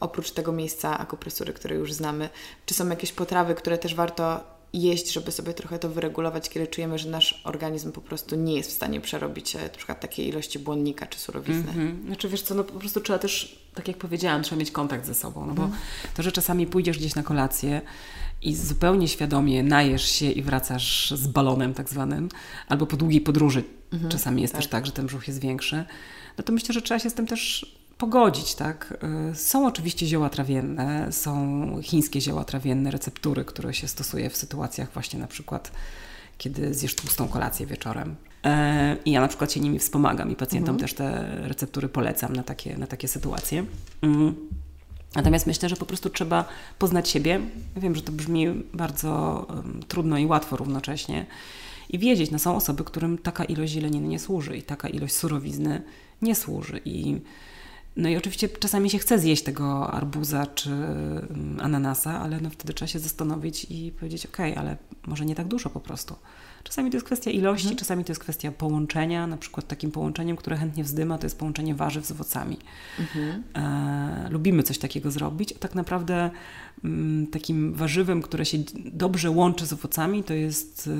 Speaker 1: oprócz tego miejsca akupresury, które już znamy, czy są jakieś potrawy, które też warto jeść, żeby sobie trochę to wyregulować, kiedy czujemy, że nasz organizm po prostu nie jest w stanie przerobić e, na przykład takiej ilości błonnika czy surowizny.
Speaker 2: Mm-hmm. Znaczy wiesz co, no po prostu trzeba też, tak jak powiedziałam, trzeba mieć kontakt ze sobą, no bo mm. to, że czasami pójdziesz gdzieś na kolację i zupełnie świadomie najesz się i wracasz z balonem tak zwanym, albo po długiej podróży mm-hmm. czasami jest tak. też tak, że ten brzuch jest większy, no to myślę, że trzeba się z tym też pogodzić, tak? Y, są oczywiście zioła trawienne, są chińskie zioła trawienne, receptury, które się stosuje w sytuacjach właśnie na przykład, kiedy zjesz tłustą kolację wieczorem. E, I ja na przykład się nimi wspomagam i pacjentom mhm. też te receptury polecam na takie, na takie sytuacje. Mm. Natomiast myślę, że po prostu trzeba poznać siebie. Wiem, że to brzmi bardzo trudno i łatwo równocześnie. I wiedzieć, no są osoby, którym taka ilość zieleniny nie służy i taka ilość surowizny nie służy. I no i oczywiście czasami się chce zjeść tego arbuza czy mm, ananasa, ale no wtedy trzeba się zastanowić i powiedzieć, ok, ale może nie tak dużo po prostu. Czasami to jest kwestia ilości, mhm. czasami to jest kwestia połączenia. Na przykład takim połączeniem, które chętnie wzdyma, to jest połączenie warzyw z owocami. Mhm. E, lubimy coś takiego zrobić, a tak naprawdę m, mm, takim warzywem, które się dobrze łączy z owocami, to jest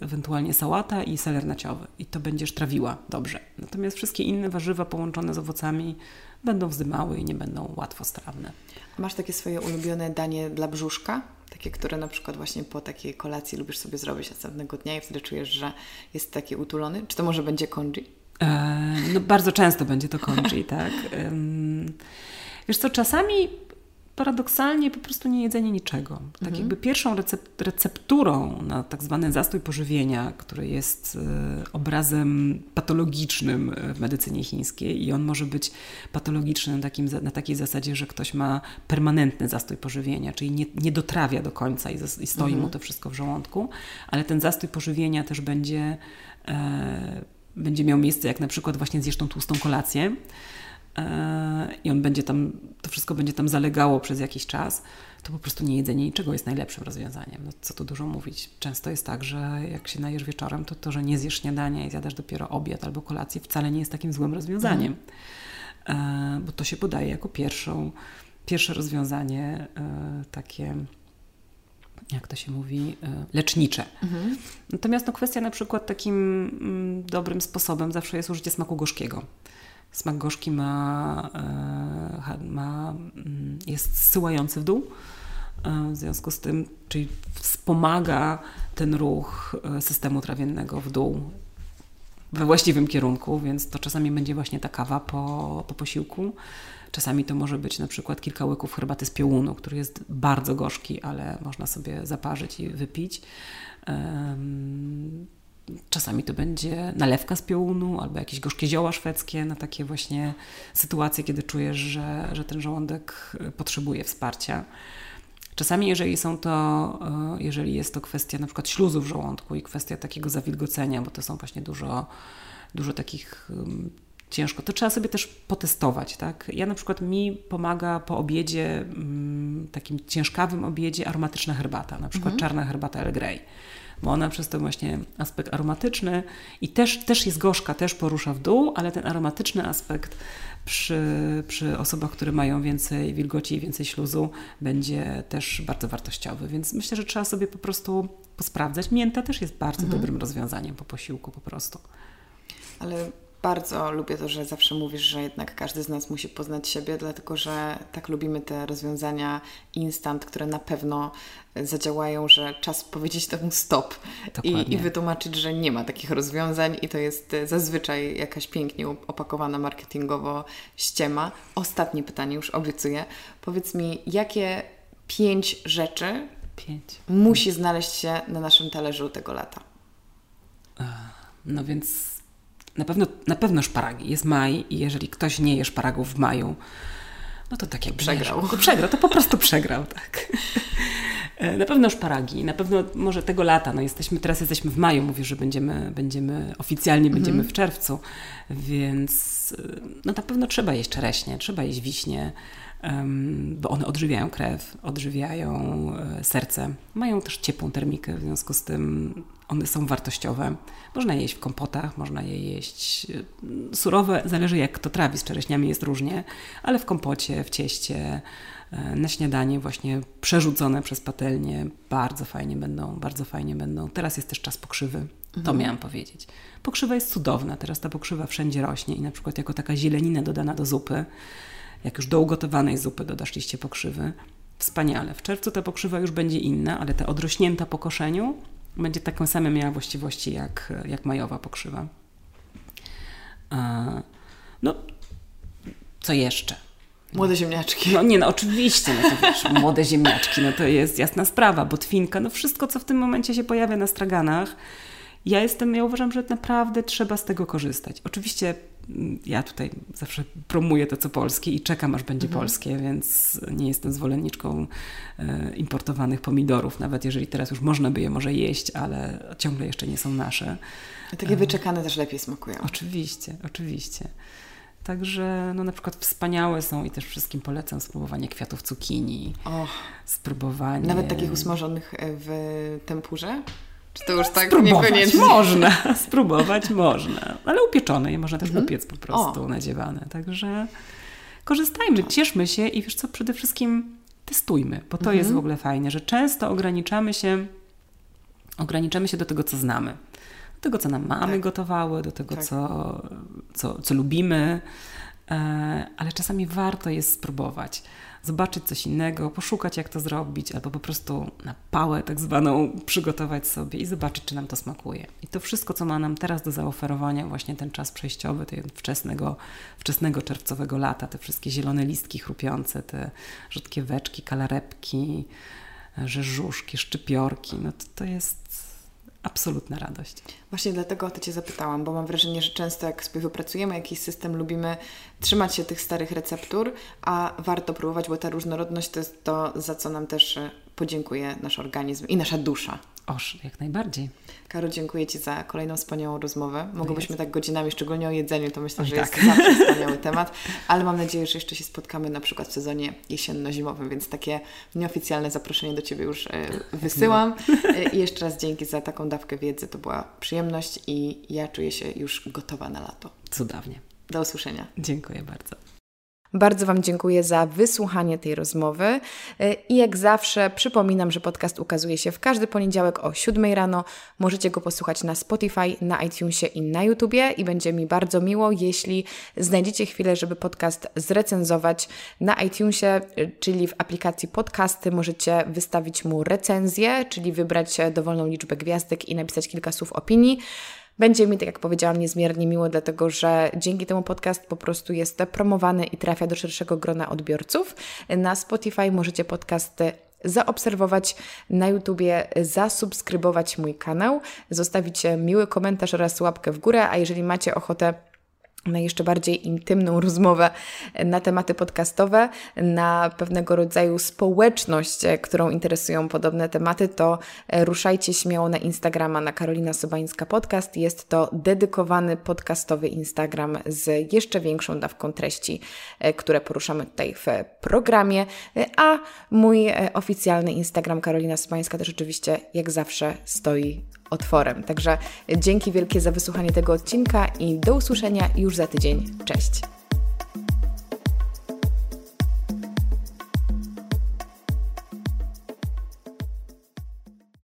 Speaker 2: e, ewentualnie sałata i seler naciowy. I to będziesz trawiła dobrze. Natomiast wszystkie inne warzywa połączone z owocami będą wzdymały i nie będą łatwostrawne.
Speaker 1: Masz takie swoje ulubione danie dla brzuszka? Takie, które na przykład właśnie po takiej kolacji lubisz sobie zrobić następnego dnia i wtedy czujesz, że jest taki utulony? Czy to może będzie congee?
Speaker 2: E, no bardzo często będzie to congee, tak. Wiesz co, czasami paradoksalnie po prostu nie jedzenie niczego. Tak mhm. jakby pierwszą recep recepturą na tak zwany zastój pożywienia, który jest y, obrazem patologicznym w medycynie chińskiej i on może być patologiczny na, takim, na takiej zasadzie, że ktoś ma permanentny zastój pożywienia, czyli nie, nie dotrawia do końca i, i stoi mhm. mu to wszystko w żołądku, ale ten zastój pożywienia też będzie, e, będzie miał miejsce, jak na przykład właśnie zjesz tą tłustą kolację, E, i on będzie tam, to wszystko będzie tam zalegało przez jakiś czas, to po prostu nie jedzenie niczego jest najlepszym rozwiązaniem. No, co tu dużo mówić. Często jest tak, że jak się najesz wieczorem, to to, że nie zjesz śniadania i zjadasz dopiero obiad albo kolację, wcale nie jest takim złym rozwiązaniem. Mhm. Bo to się podaje jako pierwszą, pierwsze rozwiązanie e, takie jak to się mówi, lecznicze. Mhm. Natomiast no, kwestia na przykład takim mm, dobrym sposobem zawsze jest użycie smaku gorzkiego. Smak gorzki ma, e, ma, mm, jest zsyłający w dół. E, w związku z tym, czyli wspomaga ten ruch e, systemu trawiennego w dół we właściwym kierunku, więc to czasami będzie właśnie ta kawa po, po posiłku. Czasami to może być na przykład kilka łyków herbaty z piołunu, który jest bardzo gorzki, ale można sobie zaparzyć i wypić. Czasami to będzie nalewka z piołunu albo jakieś gorzkie zioła szwedzkie na takie właśnie sytuacje, kiedy czujesz, że, że ten żołądek e, potrzebuje wsparcia. Czasami, jeżeli są to, e, jeżeli jest to kwestia na przykład śluzu w żołądku i kwestia takiego zawilgocenia, bo to są właśnie dużo, dużo takich ciężko, to trzeba sobie też potestować, tak? Ja na przykład mi pomaga po obiedzie, takim ciężkawym obiedzie aromatyczna herbata, na przykład mhm. czarna herbata Earl Grey bo ona przez ten właśnie aspekt aromatyczny i też, też jest gorzka, też porusza w dół, ale ten aromatyczny aspekt przy, przy osobach, które mają więcej wilgoci i więcej śluzu będzie też bardzo wartościowy, więc myślę, że trzeba sobie po prostu posprawdzać. Mięta też jest bardzo mhm. dobrym rozwiązaniem po posiłku po prostu.
Speaker 1: Ale bardzo lubię to, że zawsze mówisz, że jednak każdy z nas musi poznać siebie, dlatego że tak lubimy te rozwiązania instant, które na pewno zadziałają, że czas powiedzieć temu stop i, i, wytłumaczyć, że nie ma takich rozwiązań i to jest zazwyczaj jakaś pięknie opakowana marketingowo ściema. Ostatnie pytanie, już obiecuję. Powiedz mi, jakie pięć rzeczy pięć. musi znaleźć się na naszym talerzu tego lata?
Speaker 2: No więc na pewno, na pewno szparagi. Jest maj i jeżeli ktoś nie je szparagów w maju, no to tak jak
Speaker 1: przegrał.
Speaker 2: to przegrał, to po prostu przegrał, tak. E, na pewno szparagi, na pewno może tego lata, no jesteśmy, teraz jesteśmy w maju, mówię, że będziemy, będziemy oficjalnie będziemy mhm. w czerwcu, więc e, no na pewno trzeba jeść czereśnie, trzeba jeść wiśnie, bo one odżywiają krew, odżywiają e, serce, mają też ciepłą termikę, w związku z tym one są wartościowe. Można je jeść w kompotach, można je jeść e, surowe, zależy jak kto trawi, z czereśniami jest różnie, ale w kompocie, w cieście, e, na śniadanie właśnie przerzucone przez patelnię, bardzo fajnie będą, bardzo fajnie będą. Teraz jest też czas pokrzywy, to mhm. miałam powiedzieć. Pokrzywa jest cudowna, teraz ta pokrzywa wszędzie rośnie i na przykład jako taka zielenina dodana do zupy, jak już do ugotowanej zupy dodasz liście pokrzywy, wspaniale. W czerwcu ta pokrzywa już będzie inna, ale ta odrośnięta po koszeniu będzie taką samą miała właściwości jak, jak majowa pokrzywa. No, co jeszcze?
Speaker 1: Młode ziemniaczki.
Speaker 2: No nie, no oczywiście, no to wiesz, [LAUGHS] młode ziemniaczki, no to jest jasna sprawa, botwinka, no wszystko, co w tym momencie się pojawia na straganach, ja jestem, ja uważam, że naprawdę trzeba z tego korzystać. Oczywiście ja tutaj zawsze promuję to, co polskie i czekam, aż będzie mhm. polskie, więc nie jestem zwolenniczką e, importowanych pomidorów, nawet jeżeli teraz już można by je może jeść, ale ciągle jeszcze nie są nasze.
Speaker 1: A takie wyczekane też lepiej smakują.
Speaker 2: Oczywiście, oczywiście. Także no, na przykład wspaniałe są i też wszystkim polecam spróbowanie kwiatów cukinii. Oh, spróbowanie.
Speaker 1: Nawet takich usmażonych w tempurze?
Speaker 2: Czy to już tak spróbować niekoniecznie? Można, [LAUGHS] spróbować można. Ale upieczone je można też mhm. upiec po prostu, o. nadziewane. Także korzystajmy, cieszmy się i wiesz co, przede wszystkim testujmy, bo to mhm. jest w ogóle fajne, że często ograniczamy się, ograniczamy się do tego, co znamy. Do tego, co nam mamy tak. gotowały, do tego, tak. co, co, co lubimy, e, ale czasami warto jest spróbować zobaczyć coś innego, poszukać jak to zrobić, albo po prostu na pałę tak zwaną przygotować sobie i zobaczyć, czy nam to smakuje. I to wszystko, co ma nam teraz do zaoferowania, właśnie ten czas przejściowy, tej wczesnego, wczesnego czerwcowego lata, te wszystkie zielone listki chrupiące, te rzodkieweczki, kalarepki, rzeżuszki, szczypiorki, no to, to jest absolutna radość.
Speaker 1: Właśnie dlatego o to Cię zapytałam, bo mam wrażenie, że często jak sobie wypracujemy jakiś system, lubimy trzymać się tych starych receptur, a warto próbować, bo ta różnorodność to jest to, za co nam też e, podziękuje nasz organizm i nasza dusza.
Speaker 2: Oż, jak najbardziej.
Speaker 1: Karo, dziękuję Ci za kolejną wspaniałą rozmowę. Mogłybyśmy tak godzinami, szczególnie o jedzeniu, to myślę, że tak. jest zawsze wspaniały temat, ale mam nadzieję, że jeszcze się spotkamy na przykład w sezonie jesienno-zimowym, więc takie nieoficjalne zaproszenie do Ciebie już e, wysyłam. E, I jeszcze raz dzięki za taką dawkę wiedzy, to była przyjemność i ja czuję się już gotowa na lato.
Speaker 2: Cudownie.
Speaker 1: Do usłyszenia.
Speaker 2: Dziękuję bardzo.
Speaker 1: Bardzo Wam dziękuję za wysłuchanie tej rozmowy i jak zawsze przypominam, że podcast ukazuje się w każdy poniedziałek o 7 rano. Możecie go posłuchać na Spotify, na iTunesie i na YouTubie i będzie mi bardzo miło, jeśli znajdziecie chwilę, żeby podcast zrecenzować na iTunesie, czyli w aplikacji podcasty możecie wystawić mu recenzję, czyli wybrać dowolną liczbę gwiazdek i napisać kilka słów opinii. Będzie mi, tak jak powiedziałam, niezmiernie miło, dlatego że dzięki temu podcast po prostu jest promowany i trafia do szerszego grona odbiorców. Na Spotify możecie podcasty zaobserwować na YouTubie, zasubskrybować mój kanał, zostawić miły komentarz oraz łapkę w górę, a jeżeli macie ochotę na jeszcze bardziej intymną rozmowę na tematy podcastowe, na pewnego rodzaju społeczność, którą interesują podobne tematy, to ruszajcie śmiało na Instagrama na Karolina Sobańska Podcast. Jest to dedykowany podcastowy Instagram z jeszcze większą dawką treści, które poruszamy tutaj w programie, a mój oficjalny Instagram Karolina Sobańska też oczywiście jak zawsze stoi otworem. Także dzięki wielkie za wysłuchanie tego odcinka i do usłyszenia już za tydzień. Cześć!